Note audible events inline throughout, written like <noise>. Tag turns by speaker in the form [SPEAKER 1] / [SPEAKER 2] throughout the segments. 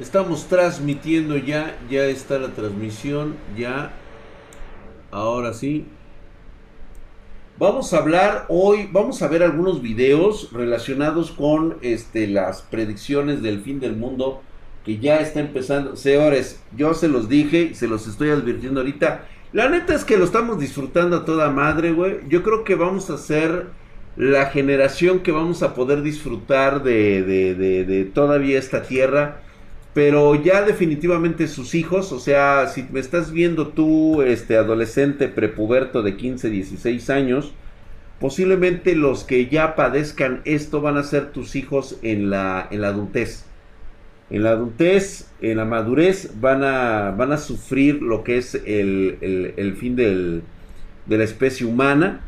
[SPEAKER 1] Estamos transmitiendo ya, ya está la transmisión, ya. Ahora sí. Vamos a hablar hoy, vamos a ver algunos videos relacionados con este, las predicciones del fin del mundo que ya está empezando. Señores, yo se los dije se los estoy advirtiendo ahorita. La neta es que lo estamos disfrutando a toda madre, güey. Yo creo que vamos a ser la generación que vamos a poder disfrutar de, de todavía esta tierra pero ya definitivamente sus hijos, o sea, si me estás viendo tú, este adolescente prepuberto de 15, 16 años, posiblemente los que ya padezcan esto van a ser tus hijos en la, en la adultez. En la adultez, en la madurez, van a, van a sufrir lo que es el, el, el fin del, de la especie humana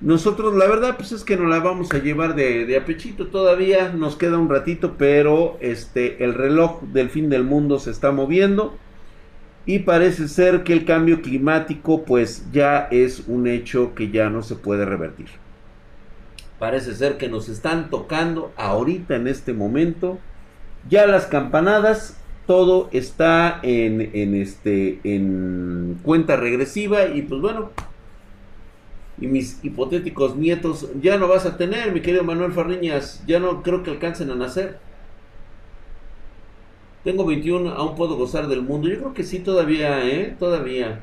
[SPEAKER 1] nosotros la verdad pues es que nos la vamos a llevar de, de apechito todavía, nos queda un ratito, pero este el reloj del fin del mundo se está moviendo y parece ser que el cambio climático pues ya es un hecho que ya no se puede revertir. Parece ser que nos están tocando ahorita en este momento ya las campanadas, todo está en, en este en cuenta regresiva y pues bueno, y mis hipotéticos nietos ya no vas a tener, mi querido Manuel Farriñas, ya no creo que alcancen a nacer. Tengo 21, aún puedo gozar del mundo. Yo creo que sí todavía, ¿eh? Todavía.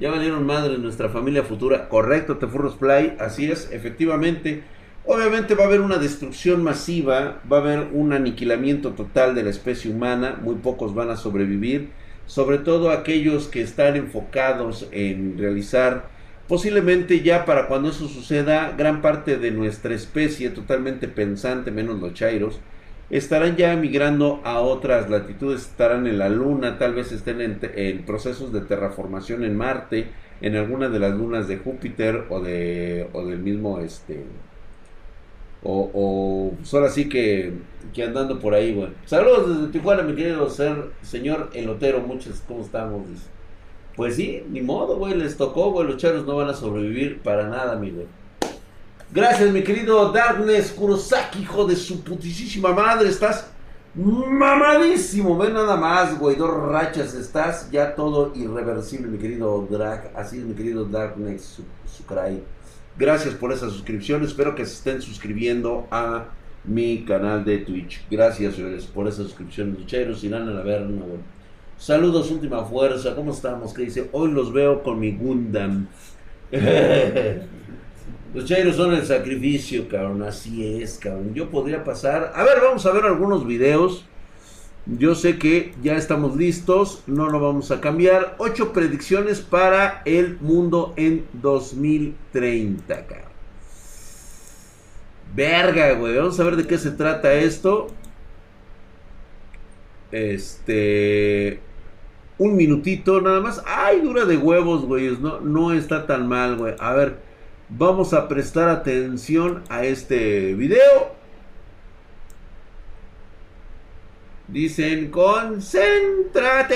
[SPEAKER 1] Ya valieron madre nuestra familia futura. Correcto, Tefurros Play, así es, efectivamente. Obviamente va a haber una destrucción masiva, va a haber un aniquilamiento total de la especie humana, muy pocos van a sobrevivir, sobre todo aquellos que están enfocados en realizar Posiblemente ya para cuando eso suceda, gran parte de nuestra especie, totalmente pensante, menos los chairos, estarán ya migrando a otras latitudes, estarán en la Luna, tal vez estén en, procesos de terraformación en Marte, en alguna de las lunas de Júpiter o, de, del mismo, este, o, o solo así que, andando por ahí, bueno. Saludos desde Tijuana, mi querido ser, señor Elotero, muchos, ¿cómo estamos? Pues sí, ni modo, güey, les tocó, güey, los charros no van a sobrevivir para nada, mi güey. Gracias, mi querido Darkness Kurosaki, hijo de su putísima madre, estás mamadísimo, ven nada más, güey, dos rachas, estás ya todo irreversible, mi querido Drag, así es, mi querido Darkness Sukrai. Gracias por esa suscripción, espero que se estén suscribiendo a mi canal de Twitch. Gracias, señores, por esa suscripción, lucheros, irán a la verna, güey. Saludos, última fuerza. ¿Cómo estamos? Que dice, hoy los veo con mi Gundam. <laughs> los chairos son el sacrificio, cabrón. Así es, cabrón. Yo podría pasar. A ver, vamos a ver algunos videos. Yo sé que ya estamos listos. No lo vamos a cambiar. Ocho predicciones para el mundo en 2030, cabrón. Verga, güey. Vamos a ver de qué se trata esto. Este un minutito nada más. Ay, dura de huevos, güey. No, no está tan mal, güey. A ver, vamos a prestar atención a este video. Dicen, concéntrate.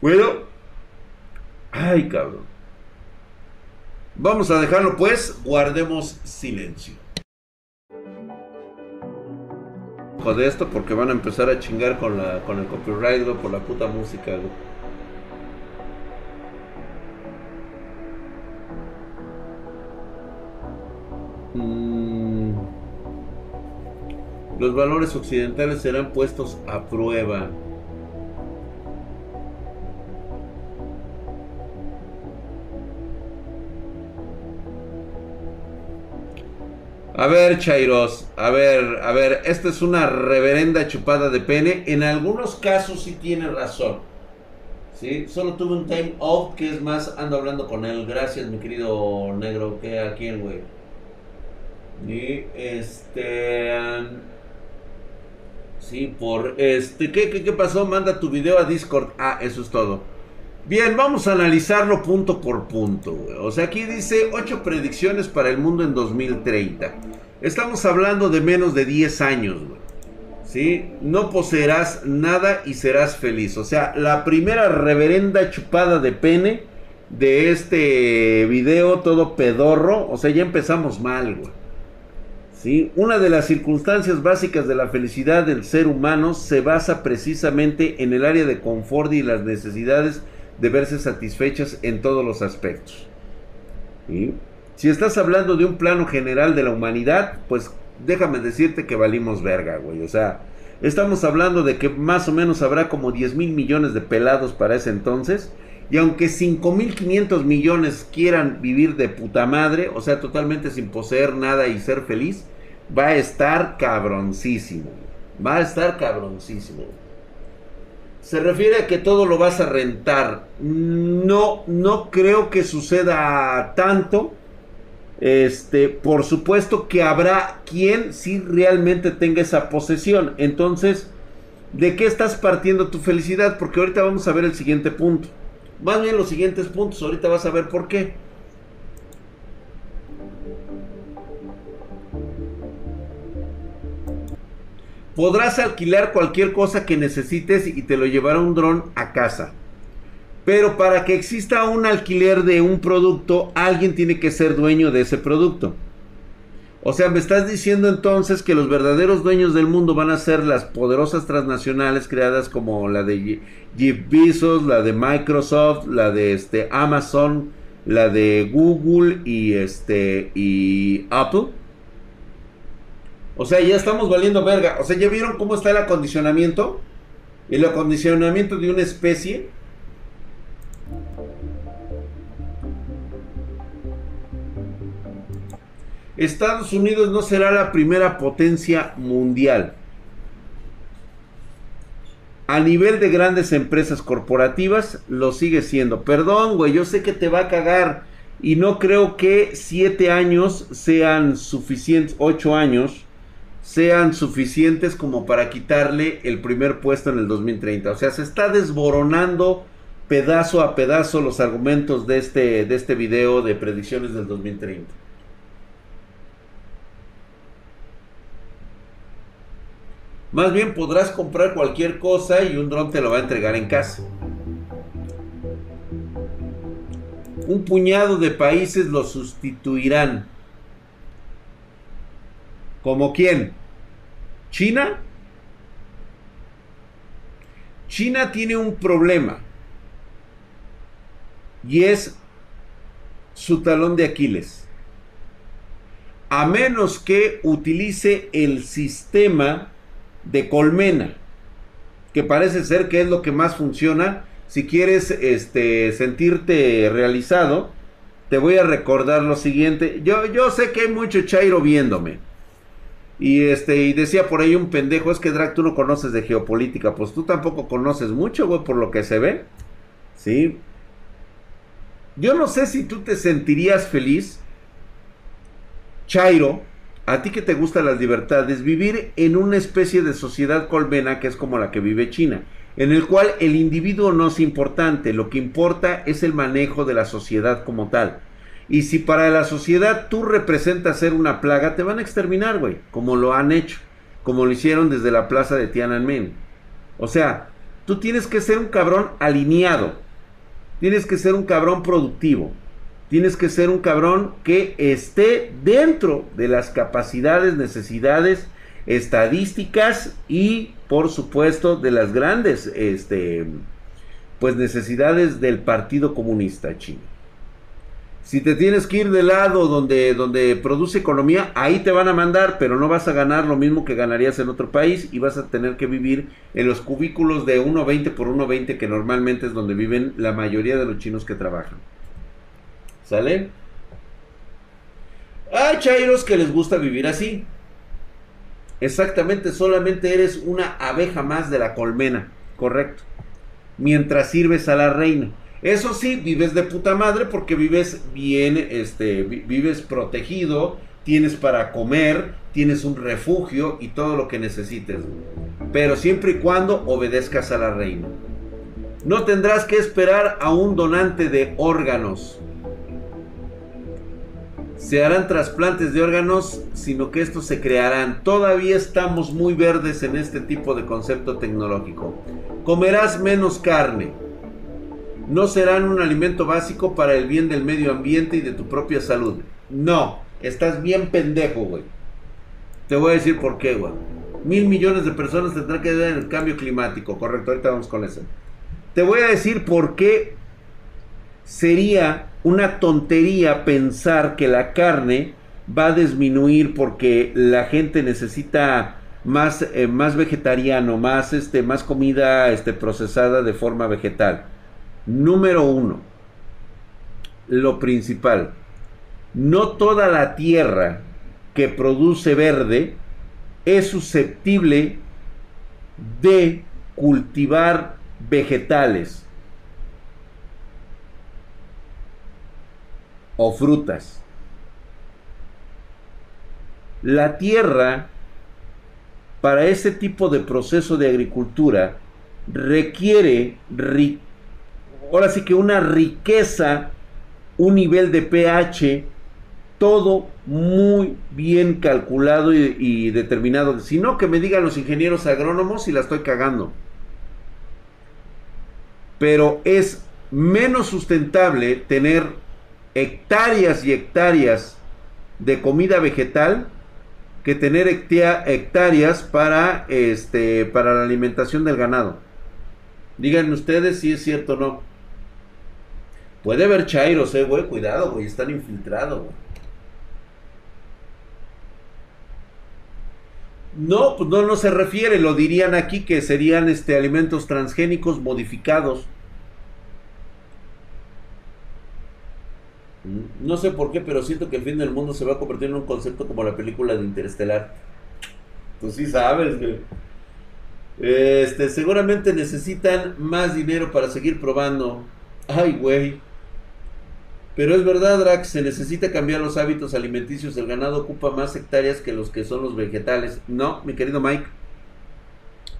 [SPEAKER 1] Bueno. Ay, cabrón. Vamos a dejarlo pues, guardemos silencio. De esto porque van a empezar a chingar con, la, con el copyright, por la puta música, mm. Los valores occidentales serán puestos a prueba. A ver, Chairos, a ver, a ver, esta es una reverenda chupada de pene. En algunos casos sí tiene razón. ¿Sí? Solo tuve un time out que es más, ando hablando con él. Gracias, mi querido negro. ¿Qué a quién, güey? Y este. Sí, por este. ¿qué, ¿Qué, qué pasó? Manda tu video a Discord. Ah, eso es todo. Bien, vamos a analizarlo punto por punto. O sea, aquí dice 8 predicciones para el mundo en 2030. Estamos hablando de menos de 10 años, güey. ¿Sí? No poseerás nada y serás feliz. O sea, la primera reverenda chupada de pene de este video todo pedorro. O sea, ya empezamos mal, güey. ¿Sí? Una de las circunstancias básicas de la felicidad del ser humano se basa precisamente en el área de confort y las necesidades de verse satisfechas en todos los aspectos. Si estás hablando de un plano general de la humanidad, pues déjame decirte que valimos verga, güey. O sea, estamos hablando de que más o menos habrá como 10 mil millones de pelados para ese entonces. Y aunque 5.500 millones quieran vivir de puta madre, o sea, totalmente sin poseer nada y ser feliz, va a estar cabroncísimo. Va a estar cabroncísimo. Se refiere a que todo lo vas a rentar. No, no creo que suceda tanto. Este, por supuesto que habrá quien sí realmente tenga esa posesión. Entonces, ¿de qué estás partiendo tu felicidad? Porque ahorita vamos a ver el siguiente punto. Más bien los siguientes puntos, ahorita vas a ver por qué. Podrás alquilar cualquier cosa que necesites y te lo llevará un dron a casa. Pero para que exista un alquiler de un producto, alguien tiene que ser dueño de ese producto. O sea, me estás diciendo entonces que los verdaderos dueños del mundo van a ser las poderosas transnacionales creadas como la de Jeff Bezos, la de Microsoft, la de este Amazon, la de Google y este y Apple. O sea, ya estamos valiendo verga. O sea, ¿ya vieron cómo está el acondicionamiento? El acondicionamiento de una especie Estados Unidos no será la primera potencia mundial. A nivel de grandes empresas corporativas, lo sigue siendo. Perdón, güey, yo sé que te va a cagar. Y no creo que siete años sean suficientes, ocho años sean suficientes como para quitarle el primer puesto en el 2030. O sea, se está desboronando pedazo a pedazo los argumentos de este, de este video de predicciones del 2030. Más bien podrás comprar cualquier cosa y un dron te lo va a entregar en casa. Un puñado de países lo sustituirán. ¿Como quién? ¿China? China tiene un problema. Y es su talón de Aquiles. A menos que utilice el sistema de colmena, que parece ser que es lo que más funciona. Si quieres este, sentirte realizado, te voy a recordar lo siguiente. Yo, yo sé que hay mucho chairo viéndome. Y este, y decía por ahí un pendejo, es que Drag, tú no conoces de geopolítica. Pues tú tampoco conoces mucho, güey, por lo que se ve. ¿Sí? Yo no sé si tú te sentirías feliz, Chairo, a ti que te gustan las libertades, vivir en una especie de sociedad colmena que es como la que vive China, en el cual el individuo no es importante, lo que importa es el manejo de la sociedad como tal. Y si para la sociedad tú representas ser una plaga, te van a exterminar, güey, como lo han hecho, como lo hicieron desde la plaza de Tiananmen. O sea, tú tienes que ser un cabrón alineado, tienes que ser un cabrón productivo, tienes que ser un cabrón que esté dentro de las capacidades, necesidades, estadísticas y por supuesto de las grandes este, pues necesidades del Partido Comunista Chino. Si te tienes que ir del lado donde, donde produce economía, ahí te van a mandar, pero no vas a ganar lo mismo que ganarías en otro país y vas a tener que vivir en los cubículos de 1.20 por 1.20 que normalmente es donde viven la mayoría de los chinos que trabajan. ¿Sale? Hay chairos que les gusta vivir así. Exactamente, solamente eres una abeja más de la colmena, correcto. Mientras sirves a la reina. Eso sí, vives de puta madre porque vives bien, este, vives protegido, tienes para comer, tienes un refugio y todo lo que necesites. Pero siempre y cuando obedezcas a la reina. No tendrás que esperar a un donante de órganos se harán trasplantes de órganos, sino que estos se crearán. Todavía estamos muy verdes en este tipo de concepto tecnológico. Comerás menos carne. No serán un alimento básico para el bien del medio ambiente y de tu propia salud. No, estás bien pendejo, güey. Te voy a decir por qué, güey. Mil millones de personas tendrán que ver en el cambio climático. Correcto, ahorita vamos con eso. Te voy a decir por qué sería una tontería pensar que la carne va a disminuir porque la gente necesita más, eh, más vegetariano, más, este, más comida este, procesada de forma vegetal. Número uno, lo principal, no toda la tierra que produce verde es susceptible de cultivar vegetales o frutas. La tierra para ese tipo de proceso de agricultura requiere, ahora sí que una riqueza, un nivel de pH, todo muy bien calculado y, determinado. Si no, que me digan los ingenieros agrónomos si la estoy cagando. Pero es menos sustentable tener hectáreas y hectáreas de comida vegetal que tener hectáreas para, este, para la alimentación del ganado. Díganme ustedes si es cierto o no. Puede haber chairos, eh, güey, cuidado, güey, están infiltrados, No, pues no, no se refiere, lo dirían aquí que serían este, alimentos transgénicos modificados. No sé por qué, pero siento que el fin del mundo se va a convertir en un concepto como la película de Interestelar. Pues sí sabes, que Este, seguramente necesitan más dinero para seguir probando. Ay, güey. Pero es verdad, Drax, se necesita cambiar los hábitos alimenticios. El ganado ocupa más hectáreas que los que son los vegetales. No, mi querido Mike.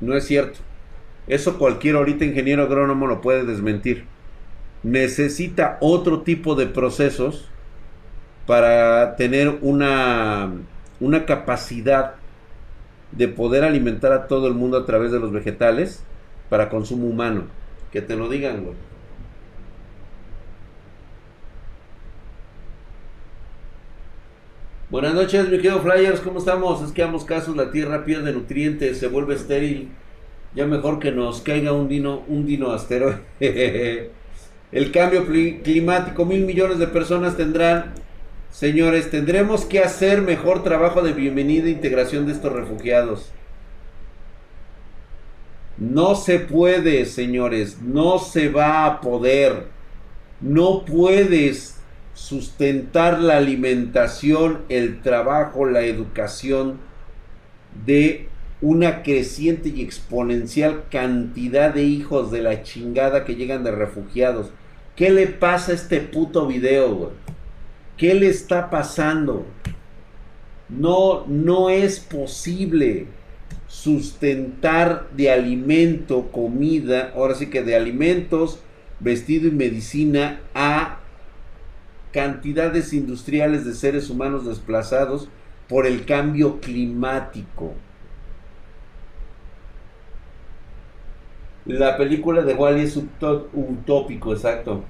[SPEAKER 1] No es cierto. Eso cualquier ahorita ingeniero agrónomo lo puede desmentir necesita otro tipo de procesos para tener una, una capacidad de poder alimentar a todo el mundo a través de los vegetales para consumo humano. Que te lo digan, güey. Buenas noches, mi querido Flyers, ¿cómo estamos? Es que ambos casos la tierra pierde nutrientes, se vuelve estéril. Ya mejor que nos caiga un dino, un dino asteroide. <laughs> el cambio climático, mil millones de personas tendrán, señores, tendremos que hacer mejor trabajo de bienvenida e integración de estos refugiados. No se puede, señores, no se va a poder. No puedes sustentar la alimentación, el trabajo, la educación de una creciente y exponencial cantidad de hijos de la chingada que llegan de refugiados. ¿Qué le pasa a este puto video? ¿Qué le está pasando? No, no es posible sustentar de alimento, comida, ahora sí que de alimentos, vestido y medicina a cantidades industriales de seres humanos desplazados por el cambio climático. La película de Wally es utópico, exacto.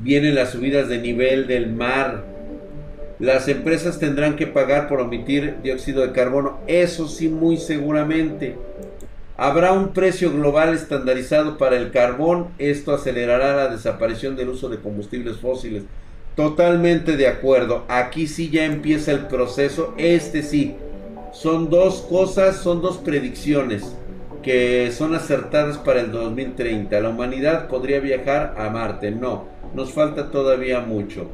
[SPEAKER 1] Vienen las subidas de nivel del mar. Las empresas tendrán que pagar por omitir dióxido de carbono. Eso sí, muy seguramente. Habrá un precio global estandarizado para el carbón. Esto acelerará la desaparición del uso de combustibles fósiles. Totalmente de acuerdo. Aquí sí ya empieza el proceso. Este sí son dos cosas, son dos predicciones que son acertadas para el 2030. La humanidad podría viajar a Marte. No, nos falta todavía mucho.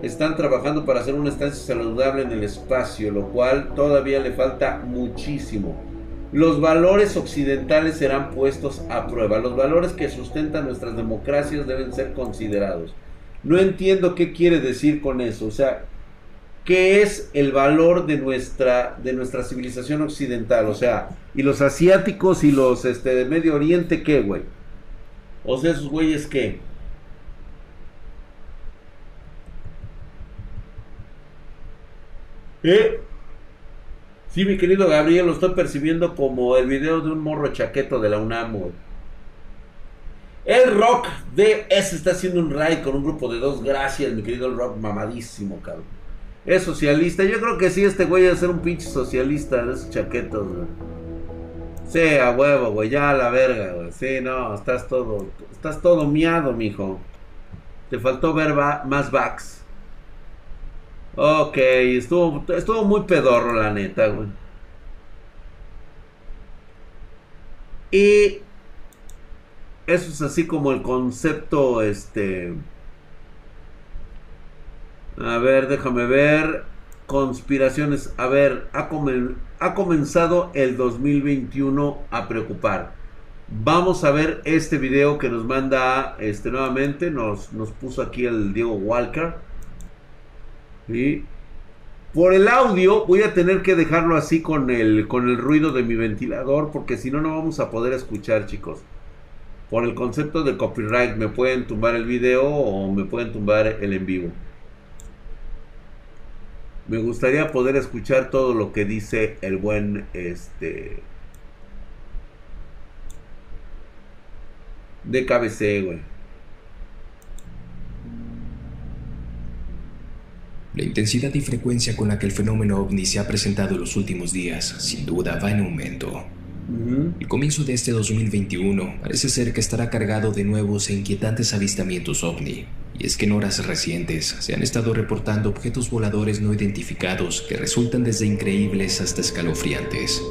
[SPEAKER 1] Están trabajando para hacer una estancia saludable en el espacio, lo cual todavía le falta muchísimo. Los valores occidentales serán puestos a prueba. Los valores que sustentan nuestras democracias deben ser considerados. No entiendo qué quiere decir con eso. O sea, qué es el valor de nuestra, de nuestra civilización occidental. O sea, y los asiáticos y los este, de Medio Oriente, ¿qué, güey? O sea, esos güeyes, ¿qué? ¿Eh? Sí, mi querido Gabriel, lo estoy percibiendo como el video de un morro chaqueto de la UNAM. El Rock DS está haciendo un raid con un grupo de dos. Gracias, mi querido El Rock, mamadísimo, cabrón. Es socialista. Yo creo que sí, este güey debe ser un pinche socialista de esos chaquetos, güey. Sí, a huevo, güey, ya a la verga, güey. Sí, no, estás todo, estás todo miado, mijo. Te faltó ver más backs. Ok, estuvo, estuvo muy pedorro, la neta, güey. Y eso es así como el concepto, este... A ver, déjame ver. Conspiraciones. A ver, ha, ha comenzado el 2021 a preocupar. Vamos a ver este video que nos manda este nuevamente. Nos, nos puso aquí el Diego Walker. Y por el audio voy a tener que dejarlo así con el, con el ruido de mi ventilador. Porque si no, no vamos a poder escuchar, chicos. Por el concepto de copyright, me pueden tumbar el video o me pueden tumbar el en vivo. Me gustaría poder escuchar todo lo que dice el buen este de KBC, güey.
[SPEAKER 2] La intensidad y frecuencia con la que el fenómeno ovni se ha presentado en los últimos días, sin duda, va en aumento. El comienzo de este 2021 parece ser que estará cargado de nuevos e inquietantes avistamientos ovni, y es que en horas recientes se han estado reportando objetos voladores no identificados que resultan desde increíbles hasta escalofriantes.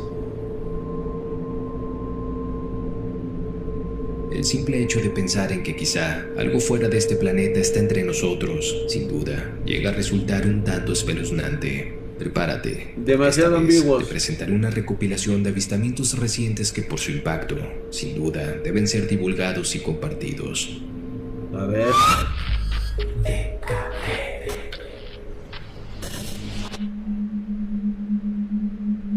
[SPEAKER 2] El simple hecho de pensar en que quizá algo fuera de este planeta está entre nosotros, sin duda, llega a resultar un tanto espeluznante. Prepárate.
[SPEAKER 1] Demasiado ambiguo.
[SPEAKER 2] Te presentaré una recopilación de avistamientos recientes que por su impacto, sin duda, deben ser divulgados y compartidos.
[SPEAKER 1] A ver.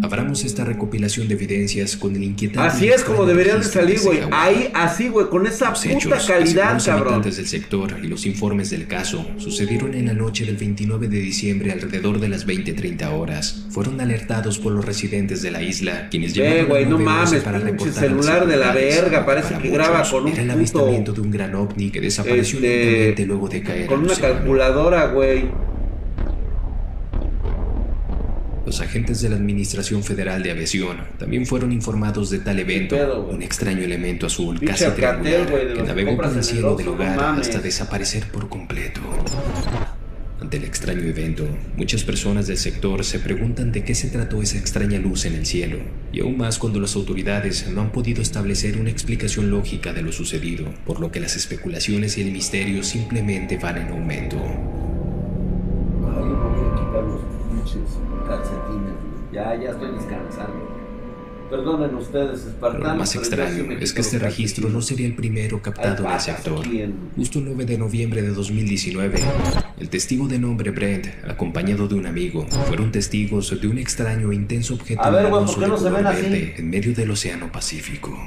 [SPEAKER 2] Abramos esta recopilación de evidencias con el inquietante.
[SPEAKER 1] Así es como deberían de salir, güey. Ahí, así, güey, con esa los puta hechos, calidad,
[SPEAKER 2] los
[SPEAKER 1] cabrón.
[SPEAKER 2] del sector y los informes del caso sucedieron en la noche del 29 de diciembre alrededor de las 20:30 horas. Fueron alertados por los residentes de la isla, quienes
[SPEAKER 1] llevaron güey, no mames, para reportar celular de la verga, parece que graba con un
[SPEAKER 2] Era el avistamiento de un gran ovni que desapareció este, luego de caer.
[SPEAKER 1] Con una calculadora, güey.
[SPEAKER 2] Los agentes de la Administración Federal de Aviación también fueron informados de tal evento, un extraño elemento azul casi triangular que navegó por el cielo del lugar hasta desaparecer por completo. Ante el extraño evento, muchas personas del sector se preguntan de qué se trató esa extraña luz en el cielo, y aún más cuando las autoridades no han podido establecer una explicación lógica de lo sucedido, por lo que las especulaciones y el misterio simplemente van en aumento.
[SPEAKER 1] Ya, ya estoy descansando. Perdonen ustedes,
[SPEAKER 2] Lo más extraño es que este registro no sería el primero captado en el sector. Justo el 9 de noviembre de 2019, el testigo de nombre Brent, acompañado de un amigo, fueron testigos de un extraño e intenso objeto
[SPEAKER 1] ver, verde
[SPEAKER 2] en medio del Océano Pacífico.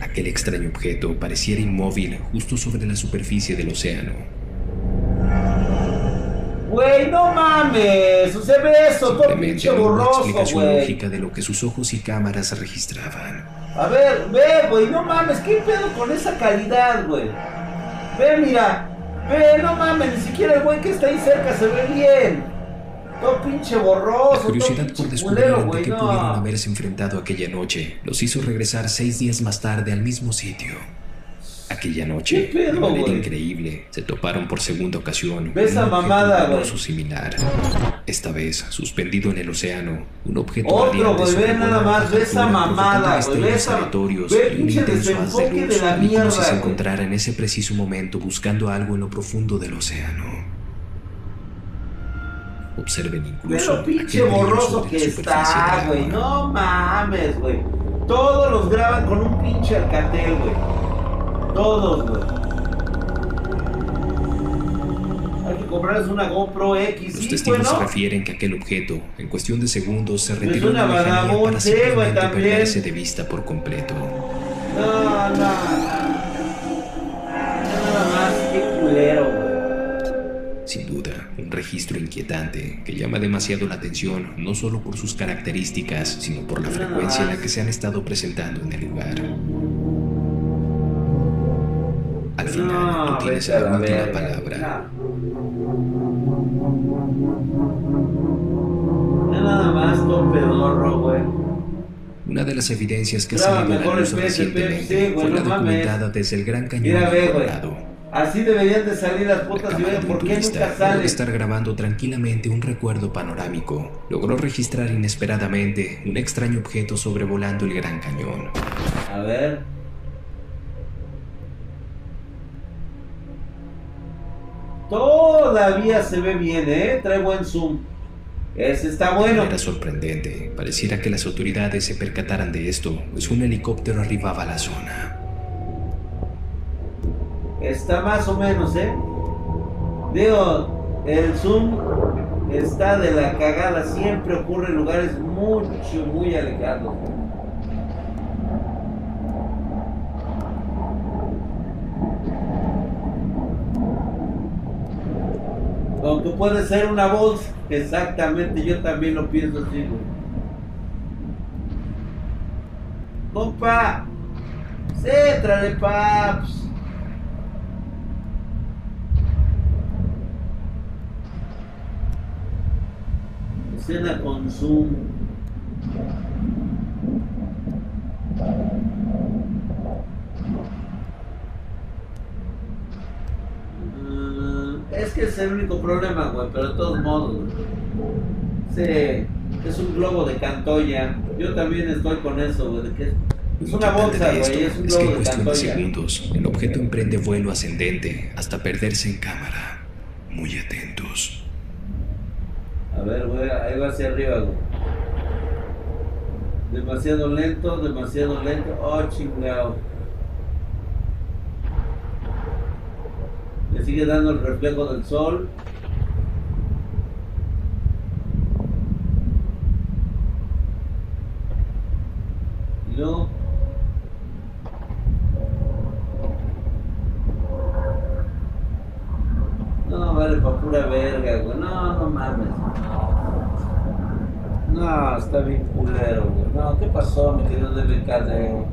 [SPEAKER 2] Aquel extraño objeto pareciera inmóvil justo sobre la superficie del océano
[SPEAKER 1] Güey, no mames. Se ve eso, todo pinche borroso,
[SPEAKER 2] una explicación lógica de lo que sus ojos y cámaras registraban.
[SPEAKER 1] A ver, ve, güey, no mames. ¿Qué pedo con esa calidad, güey? Ve, mira. Ve, no mames. Ni siquiera el güey que está ahí cerca se ve bien. Todo pinche borroso. La
[SPEAKER 2] curiosidad por descubrir ante qué pudieron haberse enfrentado aquella noche los hizo regresar seis días más tarde al mismo sitio. Aquella noche, de manera increíble, se toparon por segunda ocasión
[SPEAKER 1] ¿Ves esa mamada, güey?
[SPEAKER 2] similar. Esta vez, suspendido en el océano, un objeto
[SPEAKER 1] Otro, güey, ve nada más, ve esa mamada, güey, ve esa... Ve pinche desenfoque de la mierda,
[SPEAKER 2] se encontrara en ese preciso momento buscando algo en lo profundo del océano. Observen incluso
[SPEAKER 1] Pero pinche borroso que está, güey, no mames, güey. Todos los graban con un pinche alcatel, güey. Todos, güey. Hay que comprarles una GoPro X.
[SPEAKER 2] Los testigos refieren que aquel objeto, en cuestión de segundos, se retiró
[SPEAKER 1] de la lejanía para simplemente perderse
[SPEAKER 2] de vista por completo.
[SPEAKER 1] No, no. Nada más, qué culero, güey.
[SPEAKER 2] Sin duda, un registro inquietante que llama demasiado la atención no solo por sus características, sino por la frecuencia en la que se han estado presentando en el lugar. Al final, tú tienes la última palabra.
[SPEAKER 1] nada más todo pedorro, güey.
[SPEAKER 2] Una de las evidencias que ha salido a la luz recientemente fue la documentada desde el Gran Cañón Mira,
[SPEAKER 1] ve, Así deberían de salir las putas y ¿por qué nunca sale?
[SPEAKER 2] estar grabando tranquilamente un recuerdo panorámico, logró registrar inesperadamente un extraño objeto sobrevolando el Gran Cañón.
[SPEAKER 1] A ver. Todavía se ve bien, ¿eh? Trae buen zoom. Ese está bueno.
[SPEAKER 2] Era sorprendente. Pareciera que las autoridades se percataran de esto, pues un helicóptero arribaba a la zona.
[SPEAKER 1] Está más o menos, ¿eh? Digo, el zoom está de la cagada. Siempre ocurre en lugares mucho, muy alejados. Aunque puede ser una voz, exactamente, yo también lo pienso así, güey. Compa, cétrale, paps. Escena con Zoom. Es que es el único problema, güey, pero de todos modos, Sí, es un globo de Cantoya. Yo también estoy con eso, güey, que es una bolsa, güey, es un globo que en cuestión de,
[SPEAKER 2] segundos, el objeto emprende vuelo ascendente hasta perderse en cámara. Muy atentos.
[SPEAKER 1] A ver, güey, ahí va hacia arriba, güey. Demasiado lento, demasiado lento. Oh, chingado. Le sigue dando el reflejo del sol. Y No, vale, pa' pura verga, güey. No, no mames. No, está bien culero. No, ¿qué pasó, mi querido DBKD?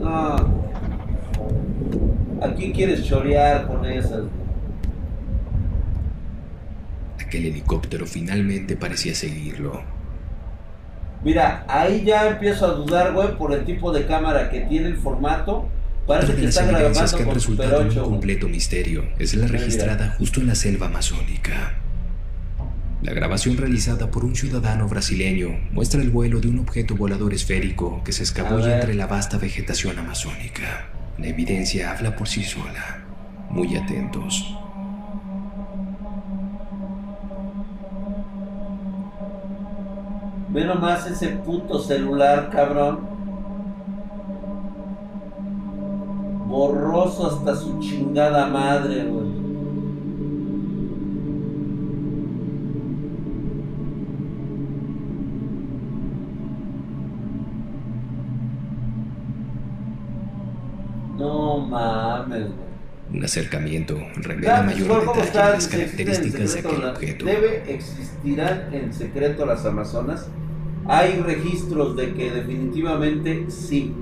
[SPEAKER 1] No. ¿A quién quieres chorear con esas?
[SPEAKER 2] Aquel helicóptero finalmente parecía seguirlo.
[SPEAKER 1] Mira, ahí ya empiezo a dudar, güey, por el tipo de cámara que tiene el formato.
[SPEAKER 2] Parece que está grabando que han resultado un completo misterio es la registrada justo en la selva amazónica. La grabación realizada por un ciudadano brasileño muestra el vuelo de un objeto volador esférico que se escabulla entre la vasta vegetación amazónica. La evidencia habla por sí sola. Muy atentos.
[SPEAKER 1] Ve nomás ese puto celular, cabrón. Borroso hasta su chingada madre, güey.
[SPEAKER 2] Un acercamiento revela mayor detalle las características de aquel objeto.
[SPEAKER 1] ¿Debe existirán en secreto las Amazonas? Hay registros de que definitivamente sí.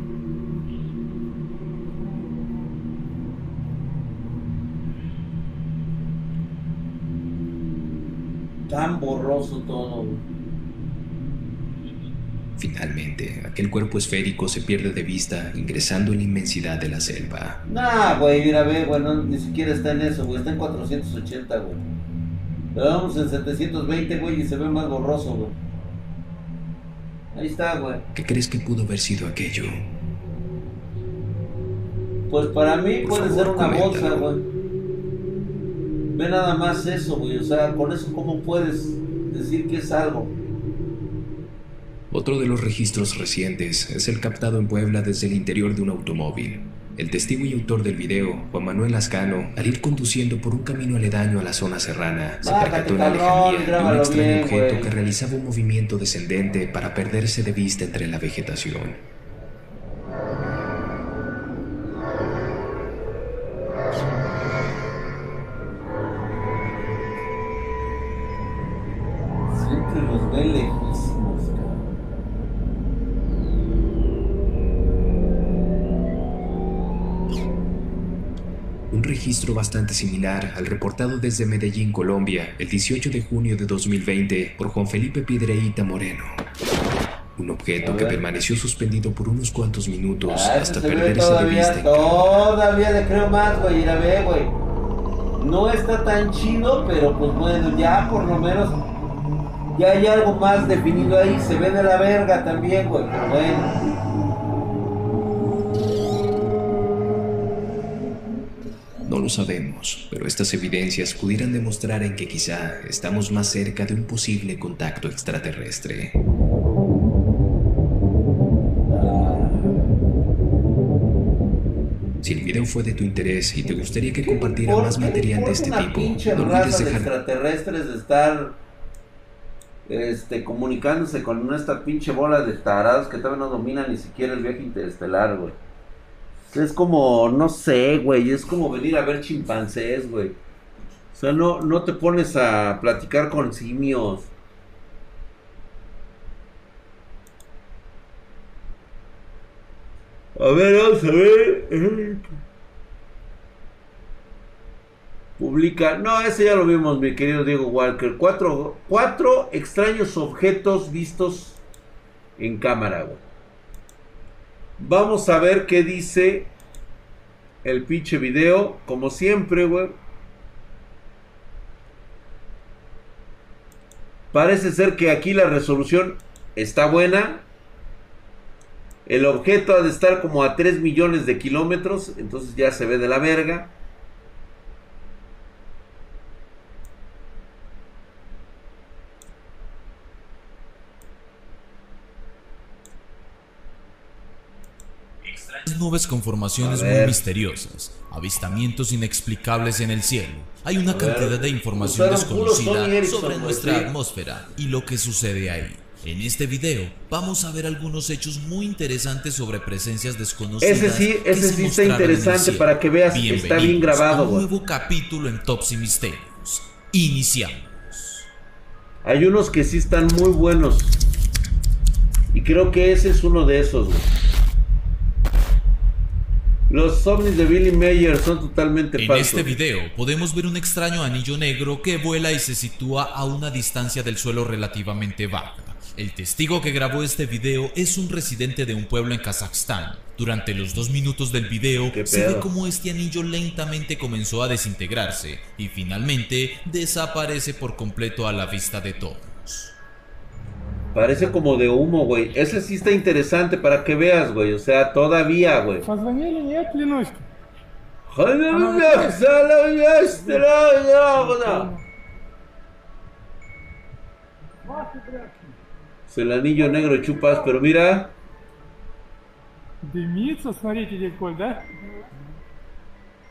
[SPEAKER 1] Tan borroso todo.
[SPEAKER 2] Finalmente, aquel cuerpo esférico se pierde de vista ingresando en la inmensidad de la selva.
[SPEAKER 1] Nah, güey, mira, ve, güey, ni siquiera está en eso, güey, está en 480, güey. Pero vamos en 720, güey, y se ve más borroso, güey. Ahí está, güey.
[SPEAKER 2] ¿Qué crees que pudo haber sido aquello?
[SPEAKER 1] Pues para mí puede ser una bolsa, güey. Ve nada más eso, güey. O sea, con eso, ¿cómo puedes decir que es algo?
[SPEAKER 2] Otro de los registros recientes es el captado en Puebla desde el interior de un automóvil. El testigo y autor del video, Juan Manuel Lascano, al ir conduciendo por un camino aledaño a la zona serrana, se percató en la lejanía de un extraño objeto que realizaba un movimiento descendente para perderse de vista entre la vegetación.
[SPEAKER 3] Registro bastante similar al reportado desde Medellín, Colombia, el 18 de junio de 2020 por Juan Felipe Piedreita Moreno. Un objeto que permaneció suspendido por unos cuantos minutos ah, hasta perderse de vista.
[SPEAKER 1] Todavía le creo más, güey, a ver, güey. No está tan chido, pero pues bueno, ya por lo menos ya hay algo más definido ahí. Se ve de la verga también, güey, bueno.
[SPEAKER 3] Lo sabemos, pero estas evidencias pudieran demostrar en que quizá estamos más cerca de un posible contacto extraterrestre. Si el video fue de tu interés y te gustaría que compartiera más material de este tipo, no olvides dejar...
[SPEAKER 1] extraterrestres de estar este, comunicándose con esta pinche bola de tarados que todavía no dominan ni siquiera el viaje interestelar, güey. Es como, no sé, güey, es como venir a ver chimpancés, güey. O sea, no, no te pones a platicar con simios. A ver, vamos a ver. Publica. No, ese ya lo vimos, mi querido Diego Walker. Cuatro, cuatro extraños objetos vistos en cámara, güey. Vamos a ver qué dice el pinche video. Como siempre. Parece ser que aquí la resolución está buena. El objeto ha de estar como a 3 millones de kilómetros. Entonces ya se ve de la verga.
[SPEAKER 3] Nubes con formaciones muy misteriosas, avistamientos inexplicables en el cielo. Hay una cantidad de información desconocida sobre nuestra atmósfera y lo que sucede ahí. En este video vamos a ver algunos hechos muy interesantes sobre presencias desconocidas.
[SPEAKER 1] Ese sí, ese sí está interesante para que veas que está bien grabado.
[SPEAKER 3] un nuevo capítulo en Tops y Misterios. Iniciamos.
[SPEAKER 1] Hay unos que sí están muy buenos. Y creo que ese es uno de esos, los ovnis de Billy Mayer son totalmente
[SPEAKER 3] falsos. En este video podemos ver un extraño anillo negro que vuela y se sitúa a una distancia del suelo relativamente baja. El testigo que grabó este video es un residente de un pueblo en Kazajstán. Durante los dos minutos del video se ve cómo este anillo lentamente comenzó a desintegrarse y finalmente desaparece por completo a la vista de todos.
[SPEAKER 1] Parece como de humo, güey. Ese sí está interesante para que veas, güey. O sea, todavía, güey. Es el anillo negro chupas, pero mira.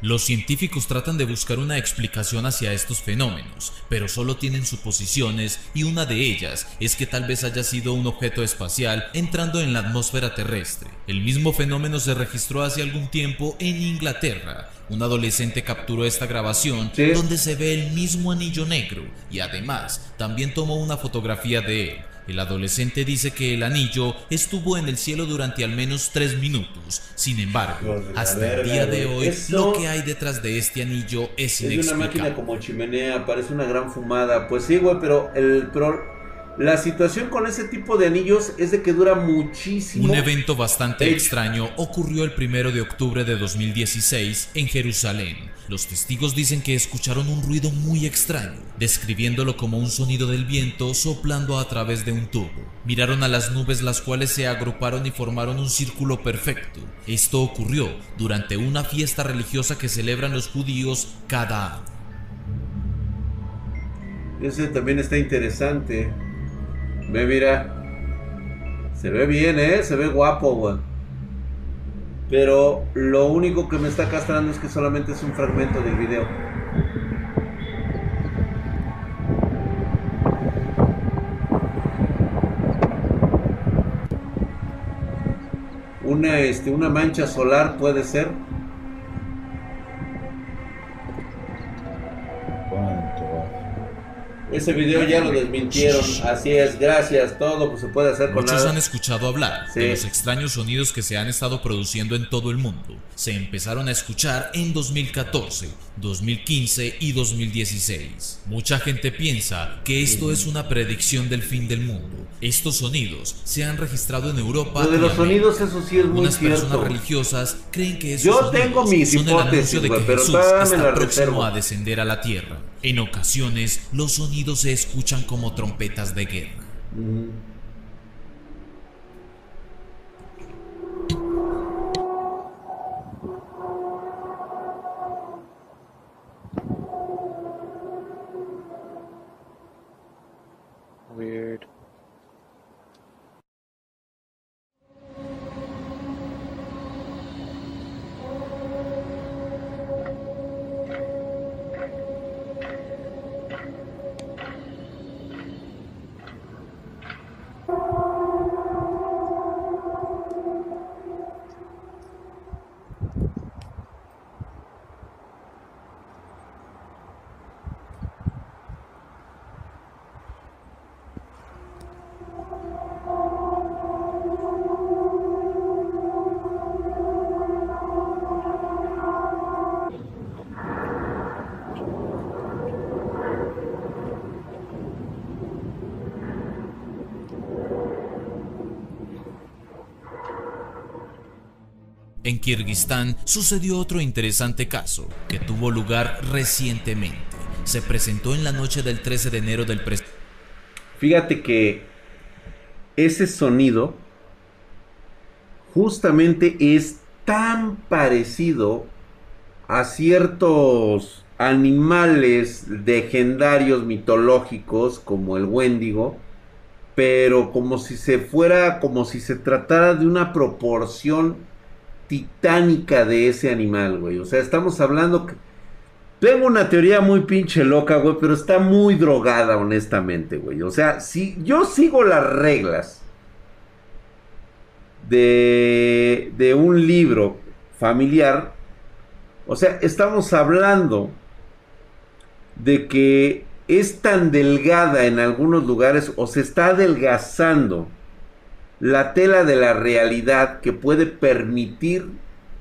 [SPEAKER 3] Los científicos tratan de buscar una explicación hacia estos fenómenos, pero solo tienen suposiciones y una de ellas es que tal vez haya sido un objeto espacial entrando en la atmósfera terrestre. El mismo fenómeno se registró hace algún tiempo en Inglaterra. Un adolescente capturó esta grabación donde se ve el mismo anillo negro y además también tomó una fotografía de él. El adolescente dice que el anillo estuvo en el cielo durante al menos tres minutos. Sin embargo, hasta el día de hoy, lo que hay detrás de este anillo es inexplicable.
[SPEAKER 1] Es una máquina como chimenea, parece una gran fumada. Pues sí, güey, pero el... La situación con ese tipo de anillos es de que dura muchísimo.
[SPEAKER 3] Un evento bastante extraño ocurrió el primero de octubre de 2016 en Jerusalén. Los testigos dicen que escucharon un ruido muy extraño, describiéndolo como un sonido del viento soplando a través de un tubo. Miraron a las nubes las cuales se agruparon y formaron un círculo perfecto. Esto ocurrió durante una fiesta religiosa que celebran los judíos cada año.
[SPEAKER 1] Ese también está interesante. Ve, mira. Se ve bien, ¿eh? Se ve guapo, güey. Pero lo único que me está castrando es que solamente es un fragmento del video. Una, este, una mancha solar puede ser. Ese video ya lo desmintieron. Así es, gracias. Todo pues, se puede hacer con
[SPEAKER 3] Muchos han escuchado hablar de los extraños sonidos que se han estado produciendo en todo el mundo. Se empezaron a escuchar en 2014, 2015 y 2016. Mucha gente piensa que esto es una predicción del fin del mundo. Estos sonidos se han registrado en Europa.
[SPEAKER 1] Lo de los sonidos, eso sí es muy
[SPEAKER 3] Unas personas religiosas creen que esos
[SPEAKER 1] Yo tengo mis son hipótesis, el de que Jesús está próximo
[SPEAKER 3] a descender a la tierra. En ocasiones, los sonidos se escuchan como trompetas de guerra.
[SPEAKER 4] Weird.
[SPEAKER 3] En Kirguistán sucedió otro interesante caso que tuvo lugar recientemente. Se presentó en la noche del 13 de enero del presente.
[SPEAKER 1] Fíjate que ese sonido justamente es tan parecido a ciertos animales legendarios mitológicos como el Wendigo, pero como si se fuera, como si se tratara de una proporción titánica de ese animal, güey. O sea, estamos hablando que... Tengo una teoría muy pinche loca, güey, pero está muy drogada, honestamente, güey. O sea, si yo sigo las reglas de, de un libro familiar, o sea, estamos hablando de que es tan delgada en algunos lugares o se está adelgazando la tela de la realidad que puede permitir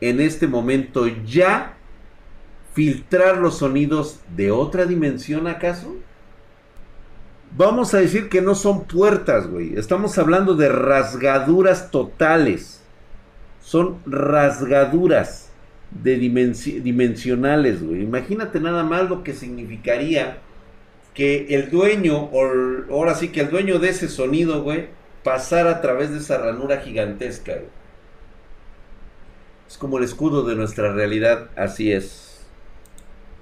[SPEAKER 1] en este momento ya filtrar los sonidos de otra dimensión acaso? Vamos a decir que no son puertas, güey. Estamos hablando de rasgaduras totales. Son rasgaduras de dimensionales, güey. Imagínate nada más lo que significaría que el dueño, ahora sí que el dueño de ese sonido, güey, pasar a través de esa ranura gigantesca. Es como el escudo de nuestra realidad, así es.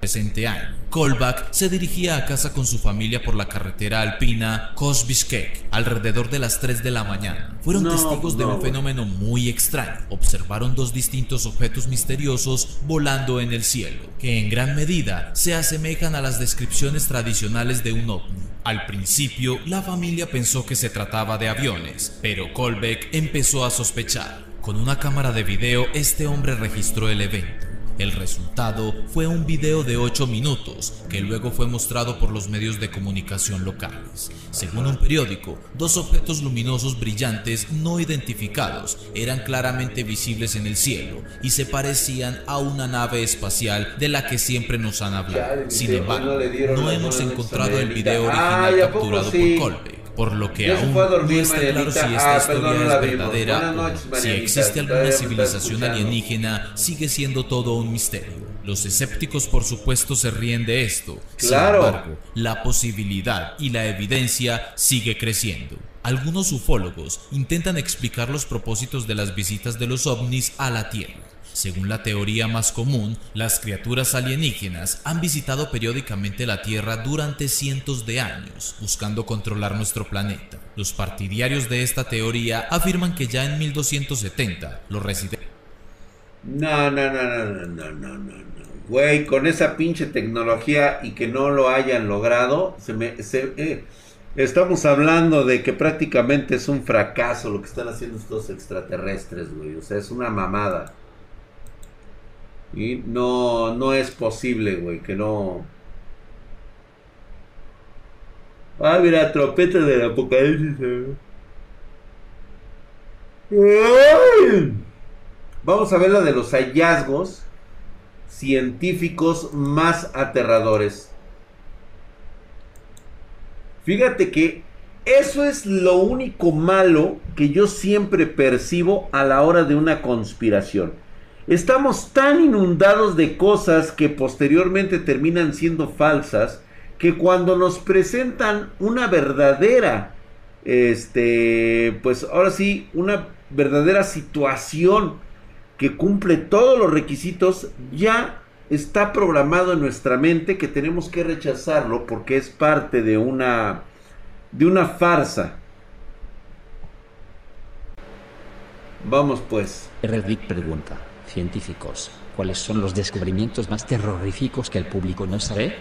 [SPEAKER 3] Presente año, Kolbach se dirigía a casa con su familia por la carretera alpina Kosbishkek alrededor de las 3 de la mañana. Fueron testigos de un fenómeno muy extraño. Observaron dos distintos objetos misteriosos volando en el cielo, que en gran medida se asemejan a las descripciones tradicionales de un ovni. Al principio, la familia pensó que se trataba de aviones, pero Kolbeck empezó a sospechar. Con una cámara de video, este hombre registró el evento. El resultado fue un video de 8 minutos que luego fue mostrado por los medios de comunicación locales. Según un periódico, dos objetos luminosos brillantes no identificados eran claramente visibles en el cielo y se parecían a una nave espacial de la que siempre nos han hablado. Sin embargo, no hemos encontrado el video original capturado por Colby por lo que aún no está claro si esta ah, historia es verdadera o si existe alguna civilización alienígena, sigue siendo todo un misterio. Los escépticos por supuesto se ríen de esto, claro. sin embargo, la posibilidad y la evidencia sigue creciendo. Algunos ufólogos intentan explicar los propósitos de las visitas de los ovnis a la Tierra. Según la teoría más común, las criaturas alienígenas han visitado periódicamente la Tierra durante cientos de años, buscando controlar nuestro planeta. Los partidarios de esta teoría afirman que ya en 1270 los residentes...
[SPEAKER 1] No, no, no, no, no, no, no, no. Güey, con esa pinche tecnología y que no lo hayan logrado, se me... Eh, estamos hablando de que prácticamente es un fracaso lo que están haciendo estos extraterrestres, güey. O sea, es una mamada. Y no, no es posible, güey, que no... Ah, mira, trompeta del apocalipsis. Vamos a ver la de los hallazgos científicos más aterradores. Fíjate que eso es lo único malo que yo siempre percibo a la hora de una conspiración. Estamos tan inundados de cosas que posteriormente terminan siendo falsas que cuando nos presentan una verdadera este pues ahora sí una verdadera situación que cumple todos los requisitos, ya está programado en nuestra mente que tenemos que rechazarlo porque es parte de una de una farsa. Vamos pues.
[SPEAKER 4] Reddit pregunta, científicos, ¿cuáles son los descubrimientos más terroríficos que el público no sabe?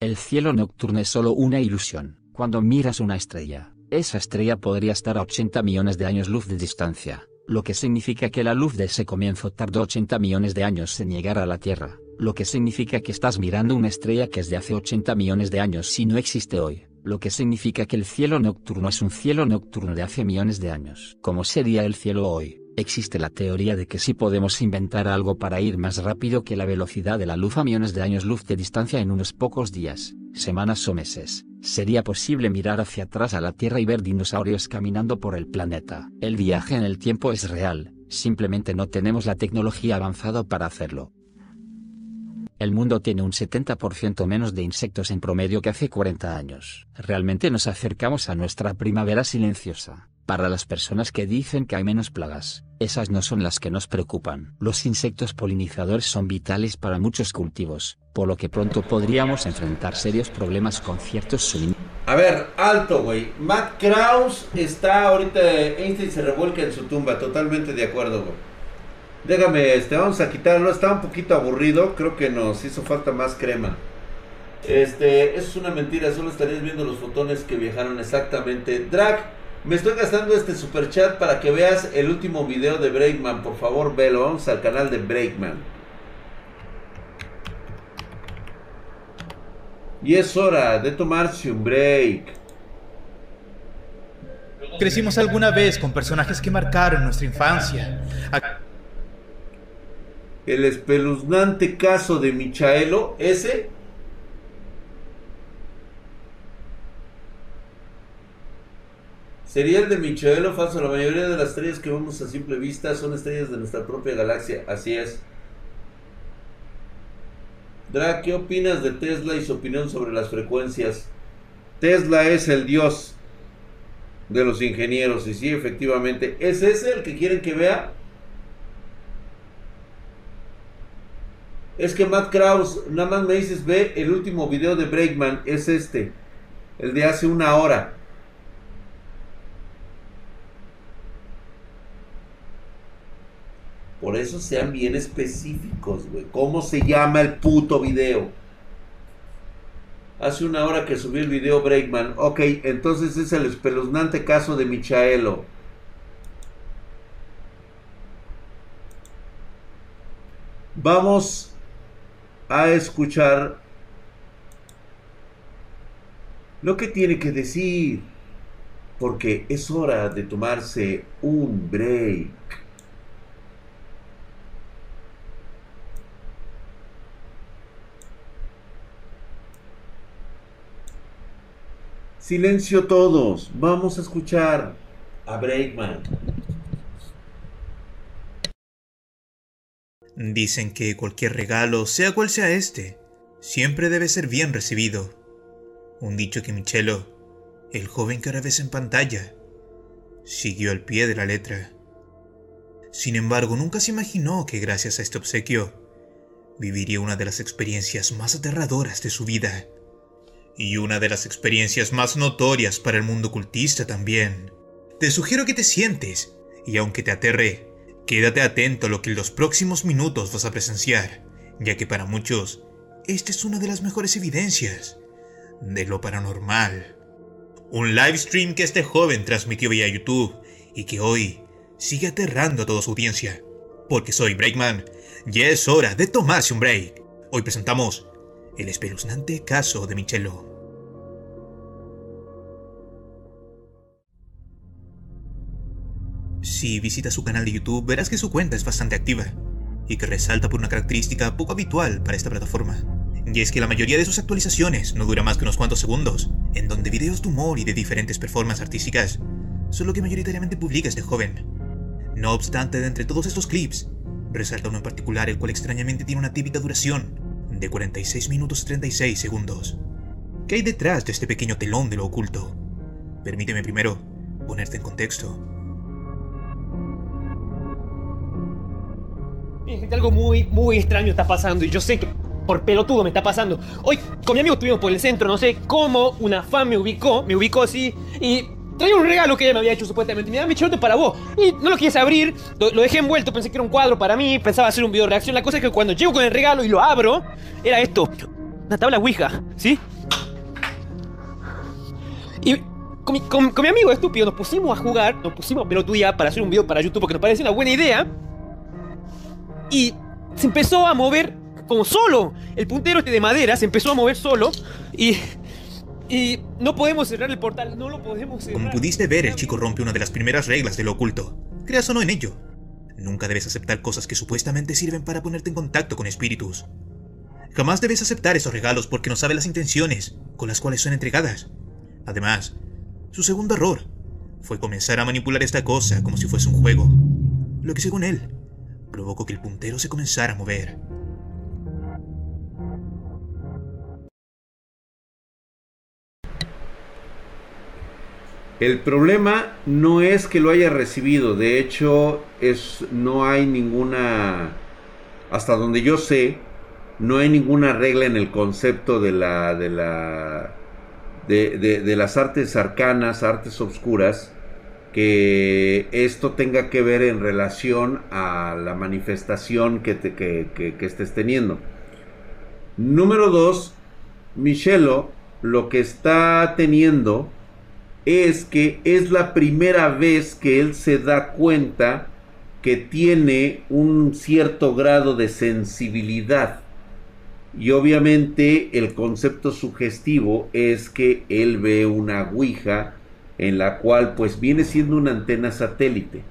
[SPEAKER 4] El cielo nocturno es solo una ilusión. Cuando miras una estrella, esa estrella podría estar a 80 millones de años luz de distancia lo que significa que la luz de ese comienzo tardó 80 millones de años en llegar a la Tierra, lo que significa que estás mirando una estrella que es de hace 80 millones de años si no existe hoy, lo que significa que el cielo nocturno es un cielo nocturno de hace millones de años. ¿Cómo sería el cielo hoy? Existe la teoría de que si podemos inventar algo para ir más rápido que la velocidad de la luz a millones de años luz de distancia en unos pocos días, semanas o meses, sería posible mirar hacia atrás a la Tierra y ver dinosaurios caminando por el planeta. El viaje en el tiempo es real, simplemente no tenemos la tecnología avanzada para hacerlo. El mundo tiene un 70% menos de insectos en promedio que hace 40 años. Realmente nos acercamos a nuestra primavera silenciosa. Para las personas que dicen que hay menos plagas, esas no son las que nos preocupan. Los insectos polinizadores son vitales para muchos cultivos, por lo que pronto podríamos enfrentar serios problemas con ciertos suministros.
[SPEAKER 1] A ver, alto, güey. Matt Krause está ahorita, Einstein se revuelca en su tumba, totalmente de acuerdo, güey. Déjame, este, vamos a quitarlo, está un poquito aburrido, creo que nos hizo falta más crema. Este, eso es una mentira, solo estarías viendo los fotones que viajaron exactamente. Drag, me estoy gastando este super chat para que veas el último video de Breakman. Por favor, velo. Vamos al canal de Breakman. Y es hora de tomarse un break.
[SPEAKER 5] Crecimos alguna vez con personajes que marcaron nuestra infancia.
[SPEAKER 1] El espeluznante caso de Michaelo, ese Sería el de Michaelo falso. La mayoría de las estrellas que vemos a simple vista son estrellas de nuestra propia galaxia. Así es. Dra, ¿qué opinas de Tesla y su opinión sobre las frecuencias? Tesla es el dios de los ingenieros. Y sí, efectivamente. ¿Es ese el que quieren que vea? Es que Matt Krause, nada más me dices, ve el último video de Breakman, es este, el de hace una hora. Por eso sean bien específicos, güey. ¿Cómo se llama el puto video? Hace una hora que subí el video Breakman. Ok, entonces es el espeluznante caso de Michaelo. Vamos a escuchar lo que tiene que decir. Porque es hora de tomarse un break. Silencio todos, vamos a escuchar a Breakman.
[SPEAKER 5] Dicen que cualquier regalo, sea cual sea este, siempre debe ser bien recibido. Un dicho que Michelo, el joven que ahora ves en pantalla, siguió al pie de la letra. Sin embargo, nunca se imaginó que gracias a este obsequio, viviría una de las experiencias más aterradoras de su vida. Y una de las experiencias más notorias para el mundo cultista también. Te sugiero que te sientes, y aunque te aterre, quédate atento a lo que en los próximos minutos vas a presenciar, ya que para muchos, esta es una de las mejores evidencias de lo paranormal. Un live stream que este joven transmitió vía YouTube y que hoy sigue aterrando a toda su audiencia. Porque soy Breakman, ya es hora de tomarse un break. Hoy presentamos el espeluznante caso de Michelot. Si visitas su canal de YouTube verás que su cuenta es bastante activa y que resalta por una característica poco habitual para esta plataforma. Y es que la mayoría de sus actualizaciones no dura más que unos cuantos segundos, en donde videos de humor y de diferentes performances artísticas son lo que mayoritariamente publica este joven. No obstante, de entre todos estos clips, resalta uno en particular el cual extrañamente tiene una típica duración de 46 minutos 36 segundos. ¿Qué hay detrás de este pequeño telón de lo oculto? Permíteme primero ponerte en contexto.
[SPEAKER 6] algo muy, muy extraño está pasando y yo sé que por pelotudo me está pasando. Hoy con mi amigo estuvimos por el centro, no sé cómo una fan me ubicó, me ubicó así y traía un regalo que ella me había hecho supuestamente. Me da mi charote para vos. Y no lo quise abrir, lo, dejé envuelto, pensé que era un cuadro para mí, pensaba hacer un video reacción. La cosa es que cuando llego con el regalo y lo abro, era esto, una tabla Ouija, ¿sí? Y con mi, amigo estúpido nos pusimos a jugar, nos pusimos a pelotudía para hacer un video para YouTube porque nos parece una buena idea. Y se empezó a mover como solo. El puntero este de madera se empezó a mover solo y... Y no podemos cerrar el portal, no lo podemos cerrar.
[SPEAKER 5] Como pudiste ver, el chico rompe una de las primeras reglas de lo oculto. Creas o no en ello. Nunca debes aceptar cosas que supuestamente sirven para ponerte en contacto con espíritus. Jamás debes aceptar esos regalos porque no sabes las intenciones con las cuales son entregadas. Además, su segundo error fue comenzar a manipular esta cosa como si fuese un juego, lo que según él provocó que el puntero se comenzara a mover.
[SPEAKER 1] El problema no es que lo haya recibido, de hecho es no hay ninguna hasta donde yo sé no hay ninguna regla en el concepto de la de la de, de, las artes arcanas, artes oscuras, que esto tenga que ver en relación a la manifestación que, que, estés teniendo. Número dos, Michelo lo que está teniendo es que es la primera vez que él se da cuenta que tiene un cierto grado de sensibilidad. Y obviamente el concepto sugestivo es que él ve una Ouija en la cual pues viene siendo una antena satélite.